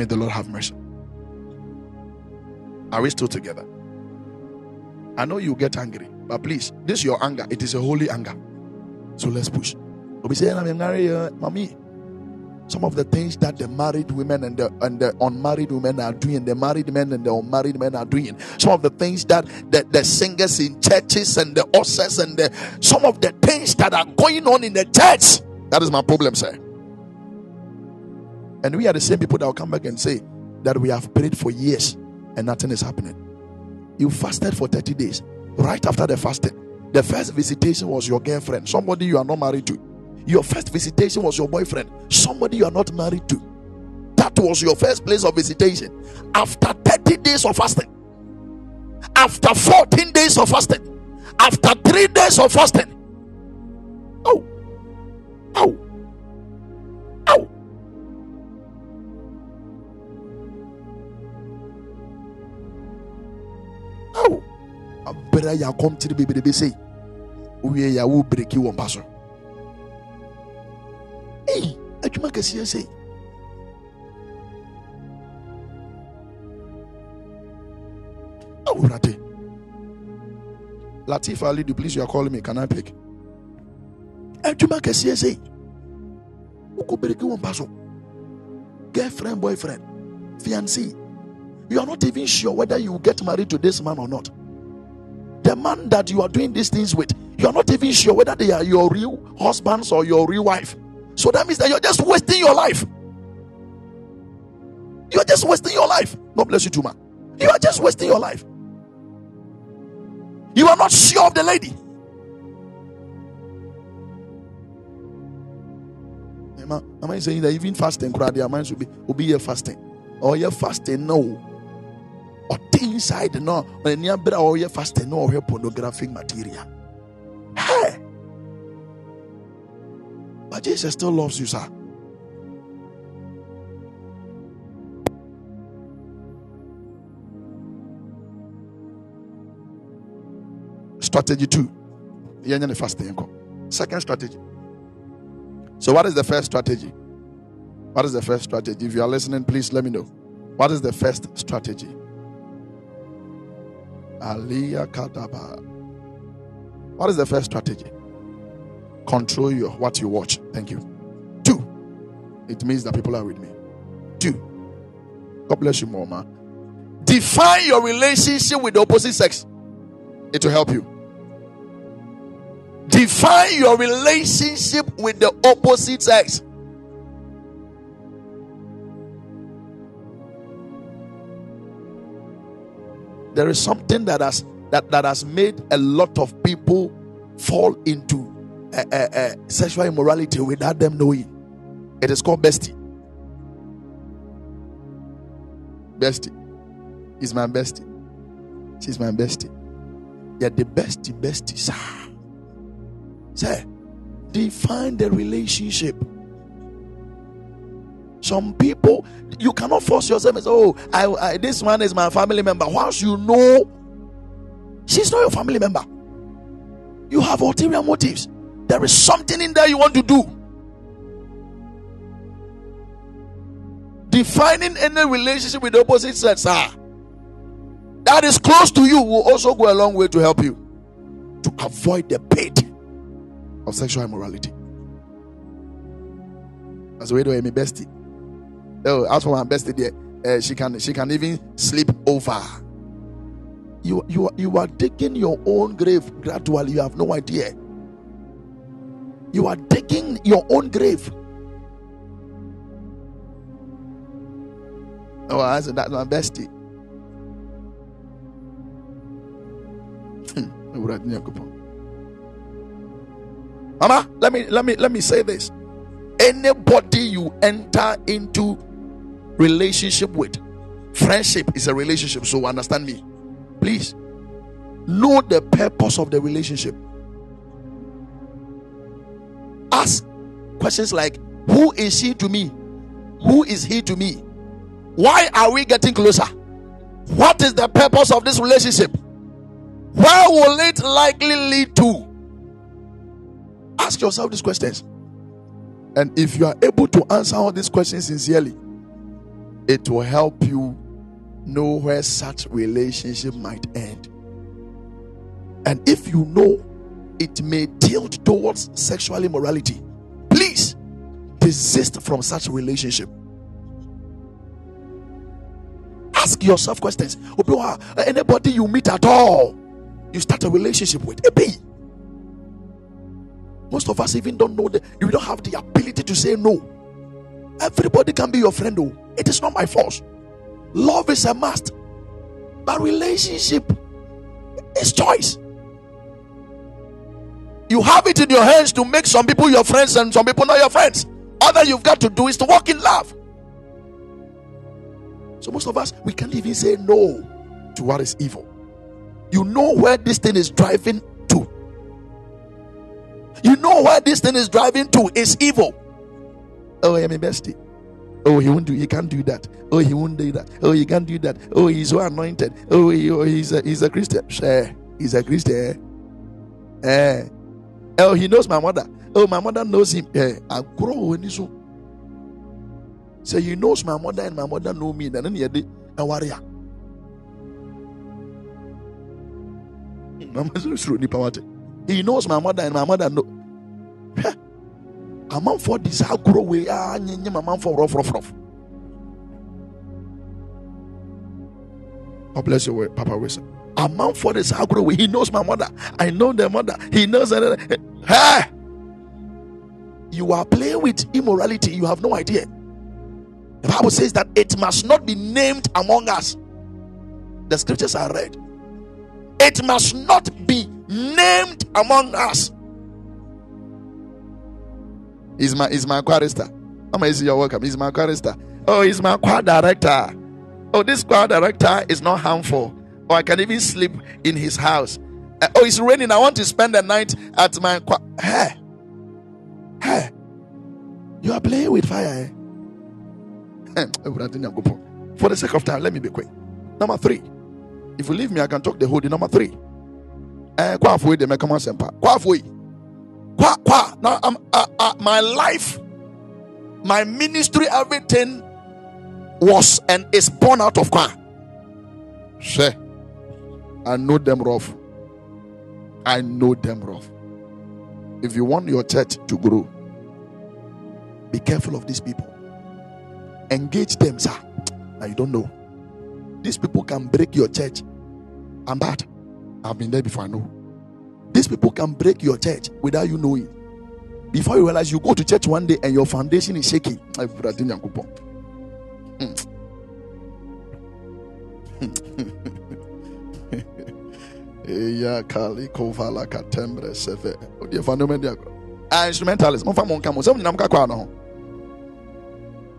May the Lord have mercy. Are we still together? I know you get angry, but please, this your anger. It is a holy anger. So let's push. I'm angry, uh, mommy. Some of the things that the married women and the and the unmarried women are doing, the married men and the unmarried men are doing. Some of the things that the, the singers in churches and the ushers and the some of the things that are going on in the church. That is my problem, sir. And we are the same people that will come back and say that we have prayed for years and nothing is happening. You fasted for 30 days. Right after the fasting, the first visitation was your girlfriend, somebody you are not married to. Your first visitation was your boyfriend, somebody you are not married to. That was your first place of visitation. After 30 days of fasting, after 14 days of fasting, after three days of fasting. Oh, oh, oh. Oh, abere ya akɔmtiri bebrebe sei. Wowie yɛ a wobreki wɔ mpa so ei adwuma kɛseɛ sei. Awurade. Latif ali du please you are calling me. Can i pick? Adwuma kɛseɛ sei. Girlfriend, boyfriend, fiancé. You are not even sure whether you will get married to this man or not. The man that you are doing these things with, you are not even sure whether they are your real husbands or your real wife. So that means that you're just wasting your life. You are just wasting your life. God bless you too, man. You are just wasting your life. You are not sure of the lady. Am I saying that even fasting, their minds will be will be here fasting? Or you're fasting? No. Or inside no. When you're or fasting, no, or pornographic material. Hey. But Jesus still loves you, sir. Strategy two. Second strategy. So, what is the first strategy? What is the first strategy? If you are listening, please let me know. What is the first strategy? Kadaba. What is the first strategy? Control your what you watch. Thank you. Two. It means that people are with me. Two. God bless you, Mama. Define your relationship with the opposite sex. It will help you. Define your relationship with the opposite sex. There is something that has that, that has made a lot of people fall into uh, uh, uh, sexual immorality without them knowing. It is called bestie. Bestie is my bestie. She's my bestie. Yeah, the bestie, bestie, sir. Say, define the relationship. Some people, you cannot force yourself and say, Oh, I, I, this one is my family member. Once you know she's not your family member, you have ulterior motives. There is something in there you want to do. Defining any relationship with the opposite sex ah, that is close to you will also go a long way to help you to avoid the pit of sexual immorality. As way to my bestie. Oh, as for my bestie, there, uh, she can she can even sleep over. You you you are digging your own grave gradually. You have no idea. You are digging your own grave. Oh, I said that's my bestie. Hmm. Mama, let me let me let me say this. Anybody you enter into relationship with, friendship is a relationship. So understand me, please. Know the purpose of the relationship. Ask questions like, "Who is she to me? Who is he to me? Why are we getting closer? What is the purpose of this relationship? Where will it likely lead to?" Ask yourself these questions. And if you are able to answer all these questions sincerely, it will help you know where such relationship might end. And if you know it may tilt towards sexual immorality, please desist from such relationship. Ask yourself questions. Anybody you meet at all, you start a relationship with. Most of us even don't know that you don't have the ability to say no. Everybody can be your friend, though. It is not my fault. Love is a must, but relationship is choice. You have it in your hands to make some people your friends and some people not your friends. All that you've got to do is to walk in love. So, most of us, we can't even say no to what is evil. You know where this thing is driving to. you know where this thing is driving to is evil. Oh, I'm a bestie. Oh, he won't do. He can't do that. Oh, he won't do that. Oh, he can't do that. Oh, he's so anointed. Oh, he, oh he's a he's a Christian. He's a Christian. Eh. Oh, he knows my mother. Oh, my mother knows him. Eh. I grow when so. So he knows my mother and my mother know me. Then he did a warrior. He knows my mother and my mother know. amanfoɔ de saa agorɔ wei a nyɛnyɛm amanfoɔ rɔfrɔfrɔf God bless you, Papa Wilson. A man for this agro, he knows my mother. I know their mother. He knows. Hey, you are playing with immorality. You have no idea. The Bible says that it must not be named among us. The scriptures are read. It must not be named among us. He's my is my chorister. Mama is your welcome. He's my chorister. Oh, he's my choir director. Oh, this choir director is not harmful. Or oh, I can even sleep in his house. Uh, oh, it's raining. I want to spend the night at my choir. Hey, hey, you are playing with fire. Eh? For the sake of time, let me be quick. Number three. If you leave me, I can talk the whole day. Number three. Eh, Kwa kwa. Now, I'm, uh, uh, my life, my ministry, everything was and is born out of kwa. Share. I know them rough. I know them rough. If you want your church to grow, be careful of these people. Engage them, sir. Now you don't know. These people can break your church. I'm bad. I've been there before, I know. These people can break your church without you knowing. Before you realize you go to church one day and your foundation is shaking. Hmm. Ah.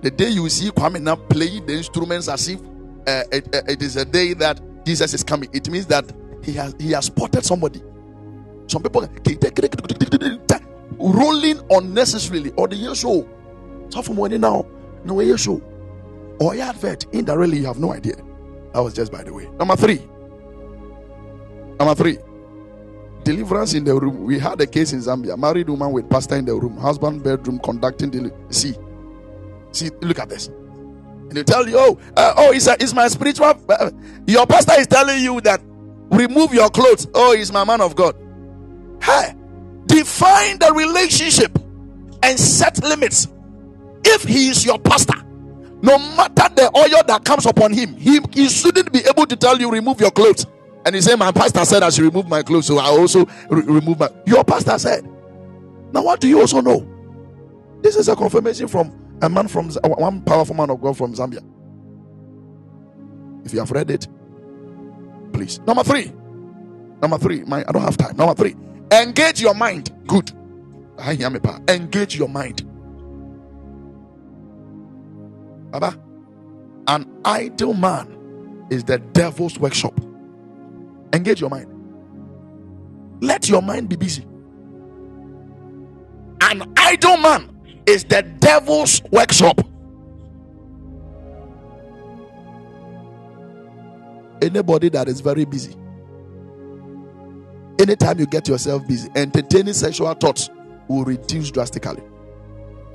The day you see Kwame now playing the instruments as if uh, it, uh, it is a day that Jesus is coming, it means that he has he has spotted somebody. Some people rolling unnecessarily or the year show. So from when now, no year show or advert indirectly you have no idea. That was just by the way. Number three. Number three. Deliverance in the room. We had a case in Zambia. Married woman with pastor in the room. Husband bedroom conducting the see. See, look at this. And they tell you, oh, uh, oh, it's, a, it's my spiritual. Uh, your pastor is telling you that remove your clothes. Oh, he's my man of God. Hey, define the relationship and set limits. If he is your pastor, no matter the oil that comes upon him, he, he shouldn't be able to tell you, remove your clothes. And he said, My pastor said I should remove my clothes, so I also re- remove my. Your pastor said. Now, what do you also know? This is a confirmation from a man from one powerful man of God from Zambia. If you have read it, please. Number three. Number three. My, I don't have time. Number three. Engage your mind. Good. Ah, Engage your mind. Baba, an idle man is the devil's workshop. Engage your mind. Let your mind be busy. An idle man is the devil's workshop. Anybody that is very busy, anytime you get yourself busy, entertaining sexual thoughts will reduce drastically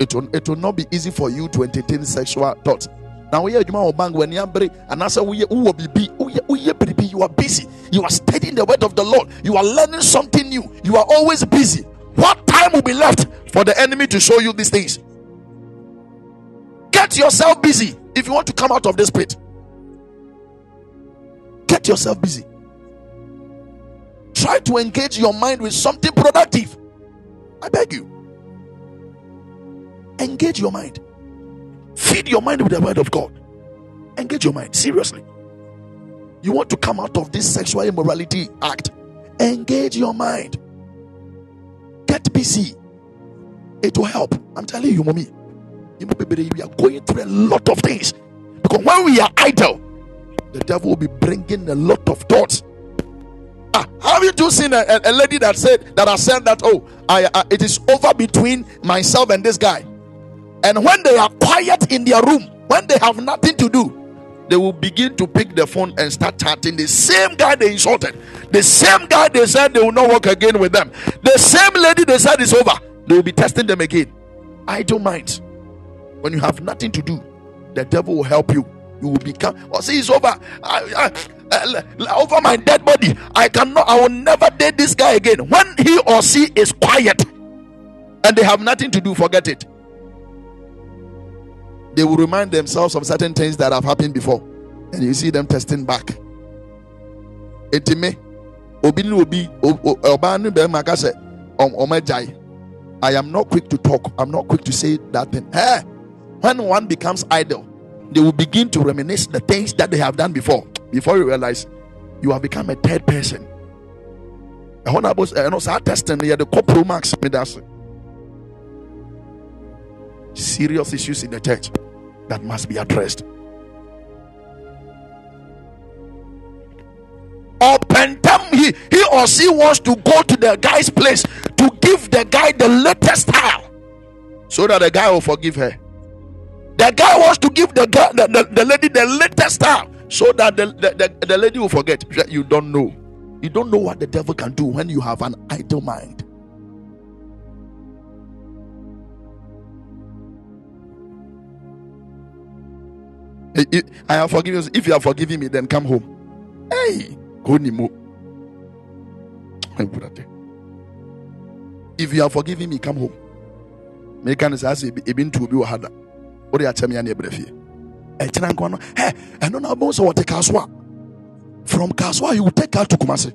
it will, it will not be easy for you to entertain sexual thoughts. Now we are bank when you and answer we you are busy. You are studying the word of the Lord. You are learning something new. You are always busy. What time will be left for the enemy to show you these things? Get yourself busy if you want to come out of this pit. Get yourself busy. Try to engage your mind with something productive. I beg you. Engage your mind. Feed your mind with the word of God. Engage your mind. Seriously. You want to come out of this sexual immorality act? Engage your mind. Get busy. It will help. I'm telling you, mommy. We are going through a lot of things. Because when we are idle, the devil will be bringing a lot of thoughts. Ah, have you just seen a, a, a lady that said that I said that oh, I, I it is over between myself and this guy. And when they are quiet in their room, when they have nothing to do, they will begin to pick the phone and start chatting. The same guy they insulted, the same guy they said they will not work again with them, the same lady they said is over, they will be testing them again. I don't mind. When you have nothing to do, the devil will help you. You will become. Oh, see, it's over. I, I, over my dead body. I cannot. I will never date this guy again. When he or she is quiet, and they have nothing to do, forget it. They will remind themselves of certain things that have happened before, and you see them testing back. Etime, obi ni obi, ọba ni bẹẹ ma ka sẹ, ọmọ I am not quick to talk. I'm not quick to say that thing. Hey, when one becomes idle, they will begin to reminisce the things that they have done before. Before you realize, you have become a third person. ɛhɔ na abɔ ɛno testing no yɛde kɔ serious issues in the church that must be addressed. Or pentam he, he or she wants to go to the guy's place to give the guy the latest style. So that the guy will forgive her. The guy wants to give the guy the, the, the lady the latest style so that the, the, the, the lady will forget you don't know you don't know what the devil can do when you have an idle mind. I have forgiven you. If you are forgiving me, then come home. Hey, go Nimo. If you are forgiving me, come home. Make an say, Ibin to be wahada. What are you telling me? Hey, I don't know about what the caswa. From Kasoa, he will take her to Kumasi.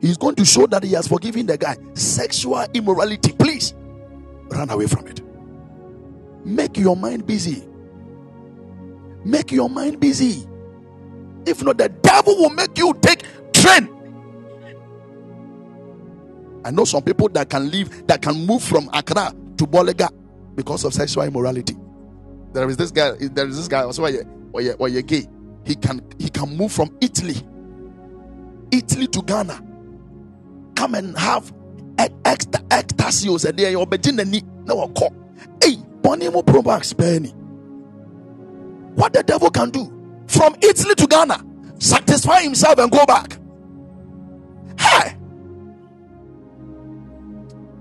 he is going to show that he has forgiven the guy. Sexual immorality, please run away from it. Make your mind busy. Make your mind busy. If not, the devil will make you take train. I know some people that can live that can move from Accra to Bolega because of sexual immorality. There is this guy, there is this guy also why you're, gay he can he can move from Italy, Italy to Ghana, come and have extra ecstasy or say no call. Hey, Promax Penny. What the devil can do from Italy to Ghana, satisfy himself and go back. Hey,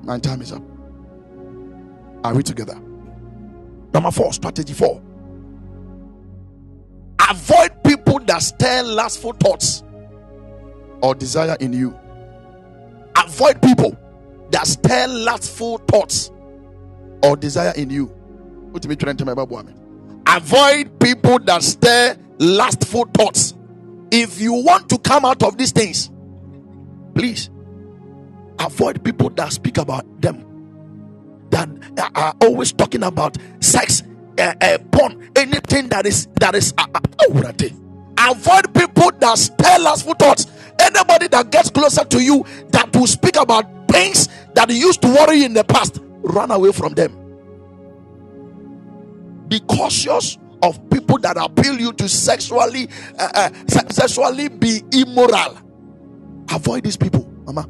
my time is up. Are we together? Number four, strategy four Avoid people that stir lustful thoughts or desire in you. Avoid people that stir lustful thoughts or desire in you. Avoid people that stir lustful thoughts. If you want to come out of these things, please avoid people that speak about them, that are always talking about sex uh, uh, porn, anything that is that is uh, uh, avoid people that stir lustful thoughts. Anybody that gets closer to you that will speak about things that used to worry in the past, run away from them. Be cautious of people that appeal you to sexually uh, uh, sexually be immoral. Avoid these people, mama.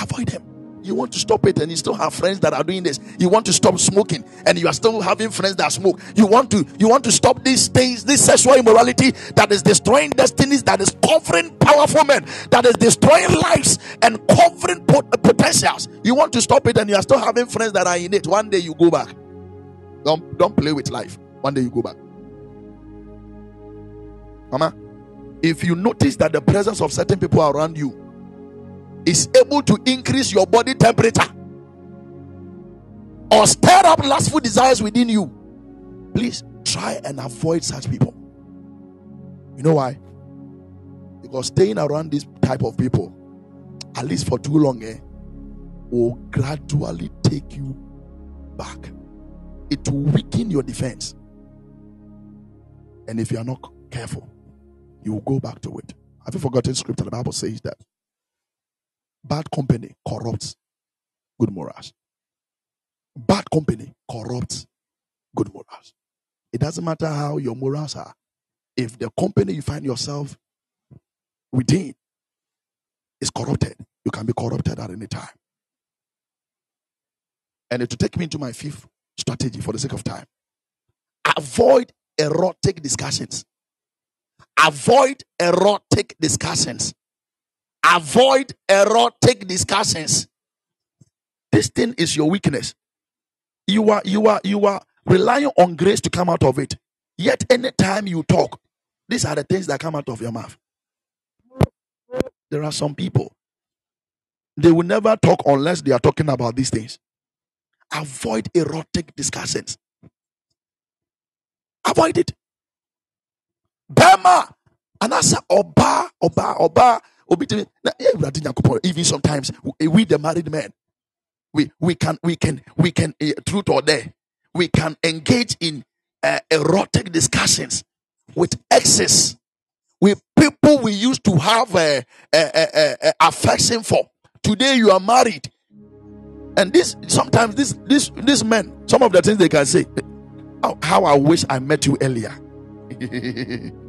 Avoid them you want to stop it and you still have friends that are doing this. You want to stop smoking and you are still having friends that smoke. You want to you want to stop these things this sexual immorality that is destroying destinies that is covering powerful men that is destroying lives and covering uh, potentials. You want to stop it and you are still having friends that are in it. One day you go back. Don't don't play with life. One day you go back. Mama if you notice that the presence of certain people around you is able to increase your body temperature or stir up lustful desires within you, please try and avoid such people. You know why? Because staying around this type of people, at least for too long, eh, will gradually take you back. It will weaken your defense. And if you are not careful, you will go back to it. Have you forgotten scripture? The Bible says that Bad company corrupts good morals. Bad company corrupts good morals. It doesn't matter how your morals are. If the company you find yourself within is corrupted, you can be corrupted at any time. And to take me into my fifth strategy for the sake of time, avoid erotic discussions. Avoid erotic discussions. Avoid erotic discussions. This thing is your weakness. You are you are you are relying on grace to come out of it. Yet anytime you talk, these are the things that come out of your mouth. There are some people they will never talk unless they are talking about these things. Avoid erotic discussions. Avoid it. Bema. Say, Oba, Oba, Oba, even sometimes we the married men, we, we can, we can, we can, uh, truth or dare, we can engage in uh, erotic discussions with exes, with people we used to have a, affection for. Today you are married, and this sometimes this this this men, some of the things they can say, how, how I wish I met you earlier.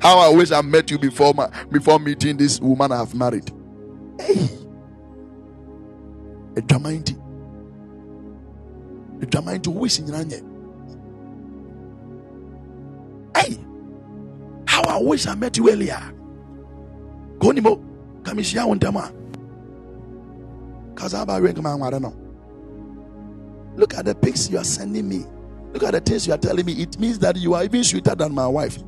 how I wish I met you before my, before meeting this woman I have married. Hey, a dramatic, a dramatic wish in Hey, how I wish I met you earlier. Konimo, kamishia untama. Kazaba don't know. Look at the pics you are sending me. Look at the things you are telling me. It means that you are even sweeter than my wife.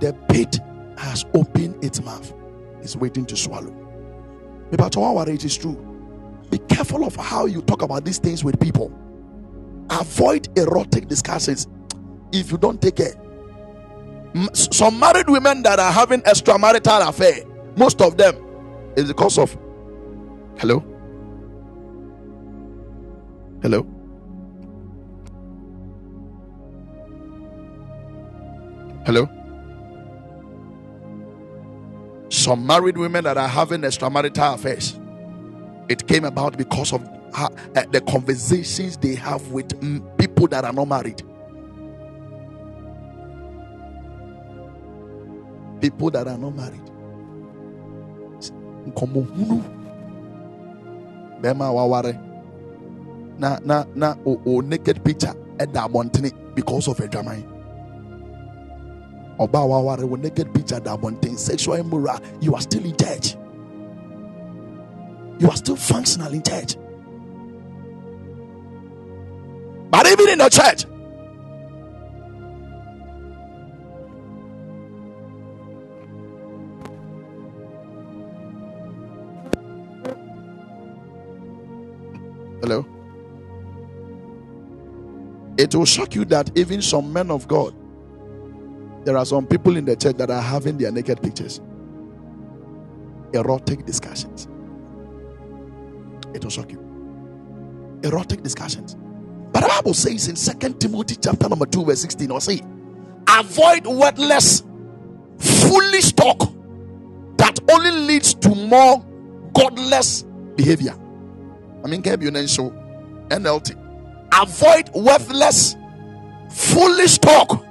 The pit has opened its mouth. It's waiting to swallow. It is true. Be careful of how you talk about these things with people. Avoid erotic discussions if you don't take care. Some married women that are having extramarital affair, most of them is because of hello, hello. Hello? Some married women that are having extramarital affairs, it came about because of uh, the conversations they have with people that are not married. People that are not married. Bema waware na na na o, o naked picture at the mountain because of a drama. Oba waware will naked picture that mountain sexual immoral. You are still in church. You are still functional in church. But even in the church, Hello? It will shock you that even some men of God, there are some people in the church that are having their naked pictures, erotic discussions. It will shock you. Erotic discussions. But the Bible says in Second Timothy chapter number 2, verse 16, or say, avoid worthless, foolish talk that only leads to more godless behavior. I mean, NLT? Avoid worthless, foolish talk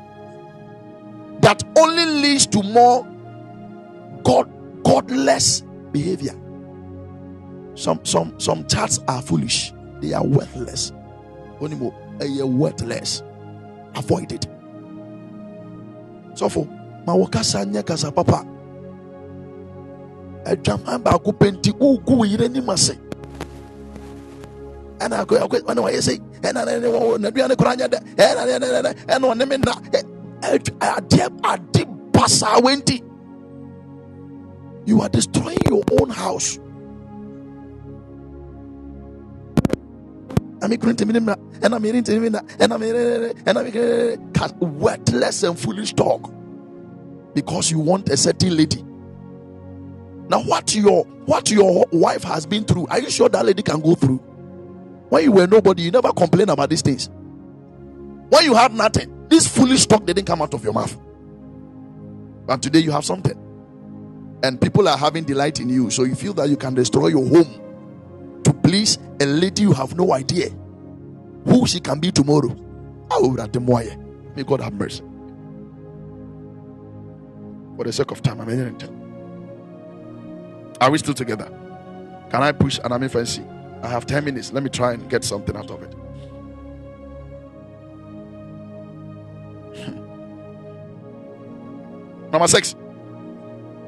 that only leads to more god godless behavior. Some some some chats are foolish, they are worthless onimo ɛyɛ worthless avoid it sɔfo ma wɔ kasa nyɛ kasa papa adwaman baako penti wogu wo yere anim ase ɛna ɛna wɔyɛ sɛ ɛna naduane kora nyɛ dɛ ɛna ɔne me nna you are destroying your own house I'm and I'm and I'm and I'm worthless and foolish talk because you want a certain lady. Now, what your what your wife has been through, are you sure that lady can go through? When you were nobody, you never complain about these things. When you had nothing, this foolish talk didn't come out of your mouth. But today you have something, and people are having delight in you, so you feel that you can destroy your home to please a lady you have no idea who she can be tomorrow. May God have mercy. For the sake of time, I'm in Are we still together? Can I push an army fancy? I have 10 minutes. Let me try and get something out of it. Number six.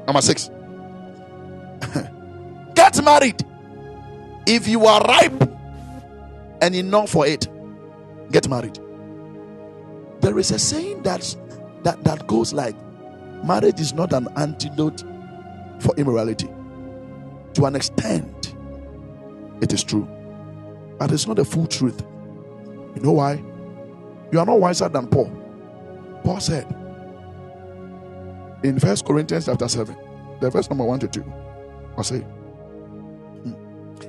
Number six. get married. If you are ripe and enough for it, get married. There is a saying that's, that, that goes like marriage is not an antidote for immorality. To an extent, it is true, but it's not the full truth. You know why? You are not wiser than Paul. Paul said in First Corinthians chapter 7, the verse number 1 to 2, I say, hmm.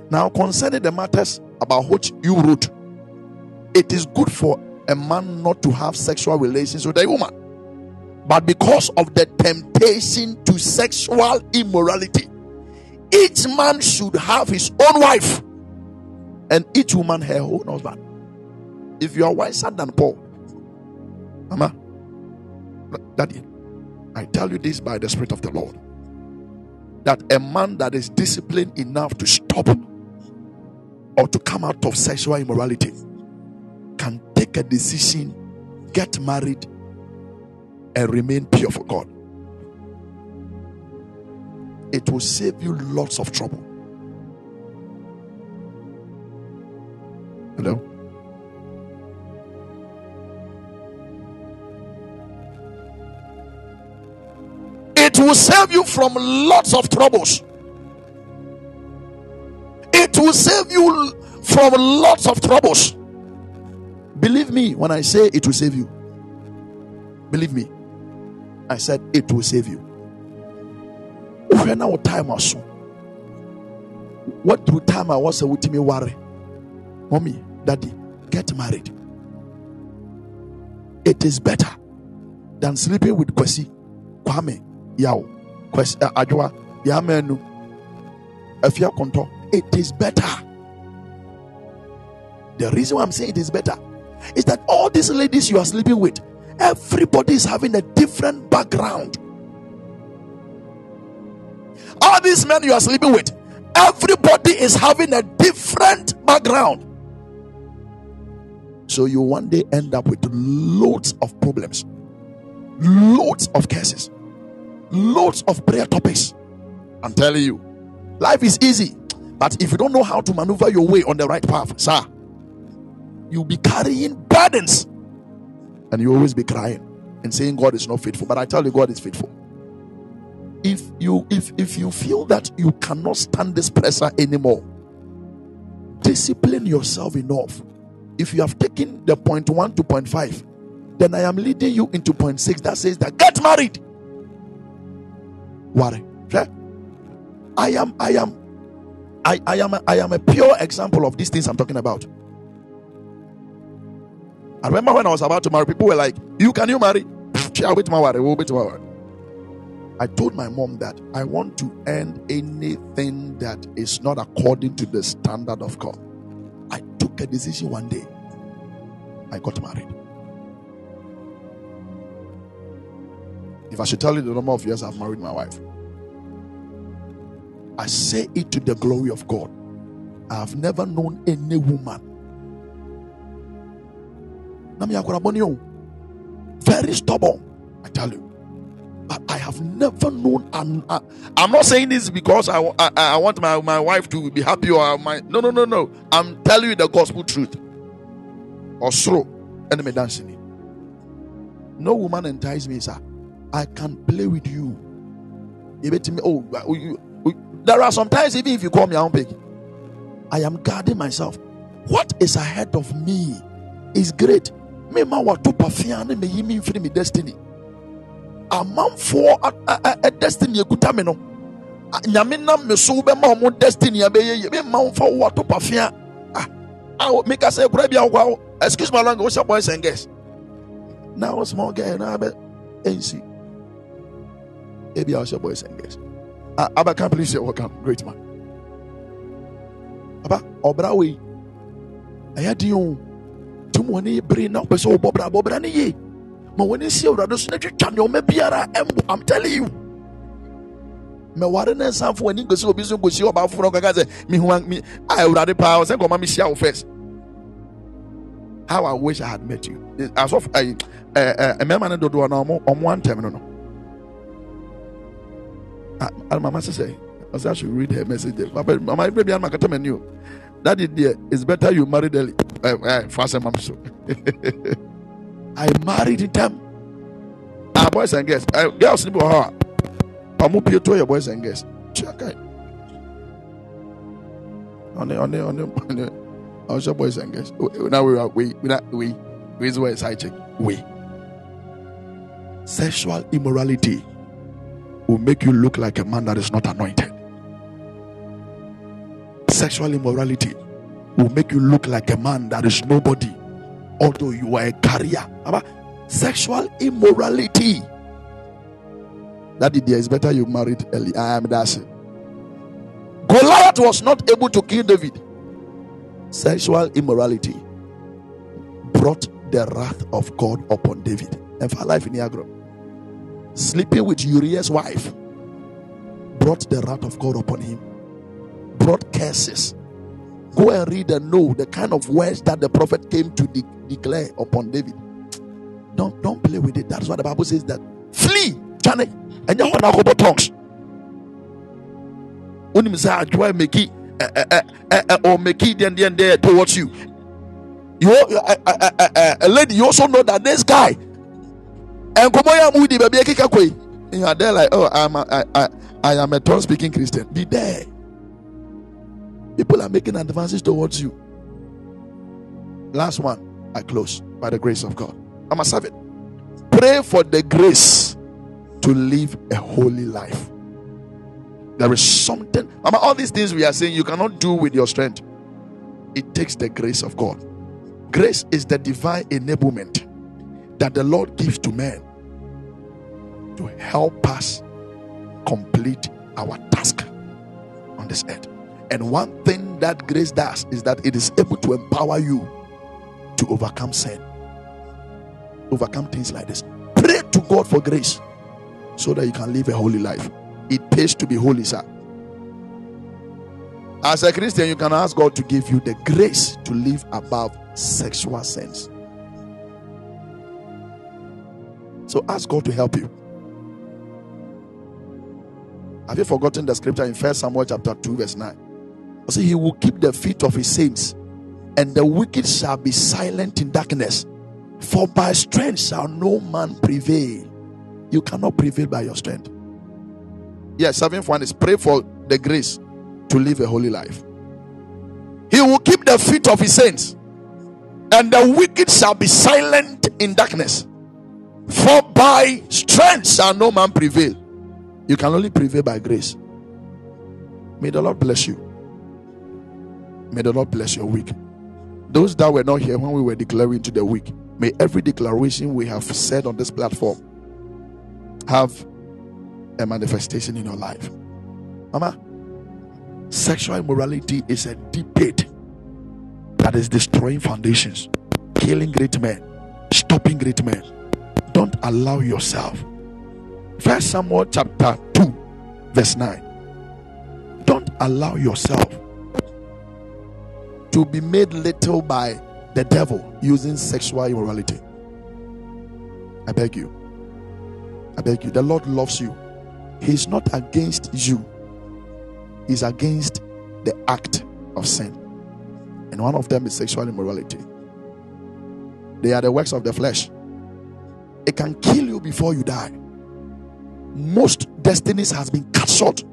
Now concerning the matters about which you wrote, it is good for a man not to have sexual relations with a woman. But because of the temptation to sexual immorality, each man should have his own wife and each woman her own husband. If you are wiser than Paul, Mama, Daddy, I tell you this by the Spirit of the Lord that a man that is disciplined enough to stop or to come out of sexual immorality can take a decision, get married, and remain pure for God. It will save you lots of trouble. Hello? It will save you from lots of troubles. It will save you from lots of troubles. Believe me when I say it will save you. Believe me. I said it will save you. When our time was so. What through time I was with me worry. Mommy, daddy, get married. It is better than sleeping with Kwesi, Kwame, Yao, Kwesi, uh, Adwa, Yamenu, Afia Konto. It is better. The reason why I'm saying it is better is that all these ladies you are sleeping with, everybody is having a different background. All these men you are sleeping with, everybody is having a different background. So you one day end up with loads of problems, loads of cases, loads of prayer topics. I'm telling you, life is easy, but if you don't know how to maneuver your way on the right path, sir, you'll be carrying burdens and you always be crying and saying God is not faithful. But I tell you, God is faithful. If you if if you feel that you cannot stand this pressure anymore, discipline yourself enough. If you have taken the point one to point five, then I am leading you into point six that says that get married. Worry. I am I am I, I am a, I am a pure example of these things I'm talking about. I remember when I was about to marry, people were like, You can you marry? I told my mom that I want to end anything that is not according to the standard of God. I took a decision one day. I got married. If I should tell you the number of years I've married my wife, I say it to the glory of God. I have never known any woman very stubborn. I tell you. But I have never known. I'm, I, am not saying this because I, I, I, want my, my wife to be happy or my. No, no, no, no. I'm telling you the gospel truth. Or so. Enemy dancing. No woman entices me, sir. I can play with you. Oh, you, there are sometimes, even if you call me, I beg. I am guarding myself. What is ahead of me is great. Mema wato pafia ne meyi me mfiri me destiny. Amanfoɔ a destiny ekuta me no. Nyame nam me so bɛma ɔmo destiny abɛyɛ yie. Mema mfa wo wato pafia. Ah awo meka sɛ kura bi awɔ excuse my language wohyɛ boys and girls? Na wo small girl na abɛ nsi ebi a wohyɛ boys and girls. Ah abaka please welcome great man. Aba ɔbra wei ɛyɛ den o tum wɔne bere na wopɛ sɛ wobɔ bra bɔbra no yie ma wɔne si awurade so na twitwa nneɔma biara ɛmbo am telling you. Mɛware ne nsamfo w'ani nkɔsi obi so nkɔsi ɔbaa foforɔ kaka sɛ mehu me a awurade paa sɛ nkɔma mehyia wo first how i wish i had met you. Asɔfo ɛyi ɛɛ mmarima no dodoɔ na ɔmo ɔmo antɛm no no mama sɛ sɛ ɔsɛ i should read her message papa mama akata mɛ ni o that is there it's better you married early uh, uh, fast mom so I married them ah boys and girls uh, girls ni bi wɔ hɔ a pamu pie to your boys and girls check on the on the on the on the our boys and girls now we are we we we we is where side check we sexual immorality will make you look like a man that is not anointed. Sexual immorality will make you look like a man that is nobody although you are a carrier. Sexual immorality. That idea is better you married early. I am it Goliath was not able to kill David. Sexual immorality brought the wrath of God upon David. And for life in Niagara, sleeping with Uriah's wife brought the wrath of God upon him, brought curses. Go and read and know the kind of words that the prophet came to de- declare upon David. Don't don't play with it. That's what the Bible says that flee, Johnny, and you want tongues wonim sɛ adwoa meki or meki then then there towards you you a eh, eh, eh, lady you also know that this guy and come on mu di baby ekeka koi you are there like oh i'm a, I, I, I am a tongue speaking christian. Be there. People are making advances towards you. Last one i close by the grace of god. I'm a servant. Pray for the grace to live a holy life. There is something, all these things we are saying you cannot do with your strength. It takes the grace of God. Grace is the divine enablement that the Lord gives to men to help us complete our task on this earth. And one thing that grace does is that it is able to empower you to overcome sin, overcome things like this. Pray to God for grace so that you can live a holy life. It pays to be holy, sir. As a Christian, you can ask God to give you the grace to live above sexual sins. So ask God to help you. Have you forgotten the scripture in First Samuel chapter 2, verse 9? See, he will keep the feet of his saints, and the wicked shall be silent in darkness. For by strength shall no man prevail. You cannot prevail by your strength. Yes, seventh one is pray for the grace to live a holy life. He will keep the feet of his saints, and the wicked shall be silent in darkness. For by strength shall no man prevail. You can only prevail by grace. May the Lord bless you. May the Lord bless your week. Those that were not here when we were declaring to the week, may every declaration we have said on this platform have a manifestation in your life. Mama, sexual immorality is a pit that is destroying foundations, killing great men, stopping great men. Don't allow yourself. First Samuel chapter 2, verse 9. Don't allow yourself to be made little by the devil using sexual immorality. I beg you. I beg you. The Lord loves you. He's not against you, he's against the act of sin. And one of them is sexual immorality. They are the works of the flesh. It can kill you before you die. Most destinies has been cut short.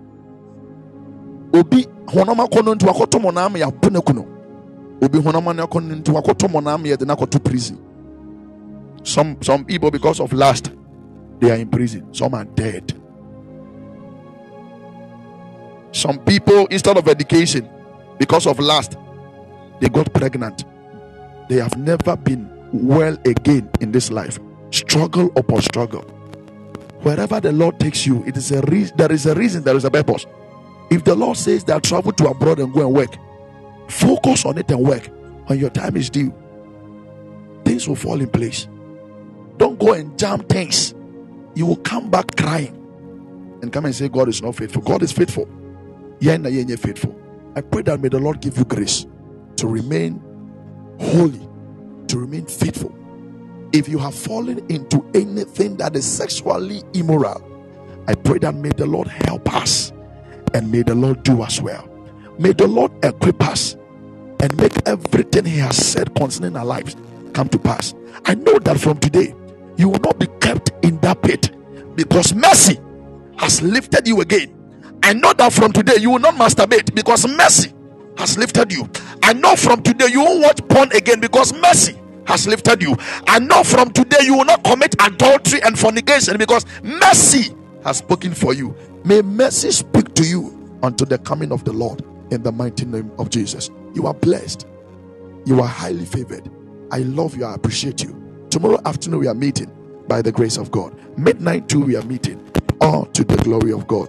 Obi honama kono nti wakoto monam ya pune kuno. Obi honama ne kono nti wakoto monam ya de na koto prison. Some some people because of lust they are in prison. Some are dead. Some people, instead of education, because of lust, they got pregnant. They have never been well again in this life. Struggle upon struggle. Wherever the Lord takes you, it is a reason. There is a reason. There is a purpose. If the Lord says that travel to abroad and go and work, focus on it and work. When your time is due, things will fall in place. Don't go and jam things. You will come back crying and come and say God is not faithful. God is faithful faithful. I pray that may the Lord give you grace to remain holy, to remain faithful. If you have fallen into anything that is sexually immoral, I pray that may the Lord help us and may the Lord do us well. May the Lord equip us and make everything He has said concerning our lives come to pass. I know that from today you will not be kept in that pit because mercy has lifted you again. I know that from today you will not masturbate because mercy has lifted you. I know from today you won't watch porn again because mercy has lifted you. I know from today you will not commit adultery and fornication because mercy has spoken for you. May mercy speak to you until the coming of the Lord in the mighty name of Jesus. You are blessed. You are highly favored. I love you. I appreciate you. Tomorrow afternoon we are meeting by the grace of God. Midnight too we are meeting. All to the glory of God.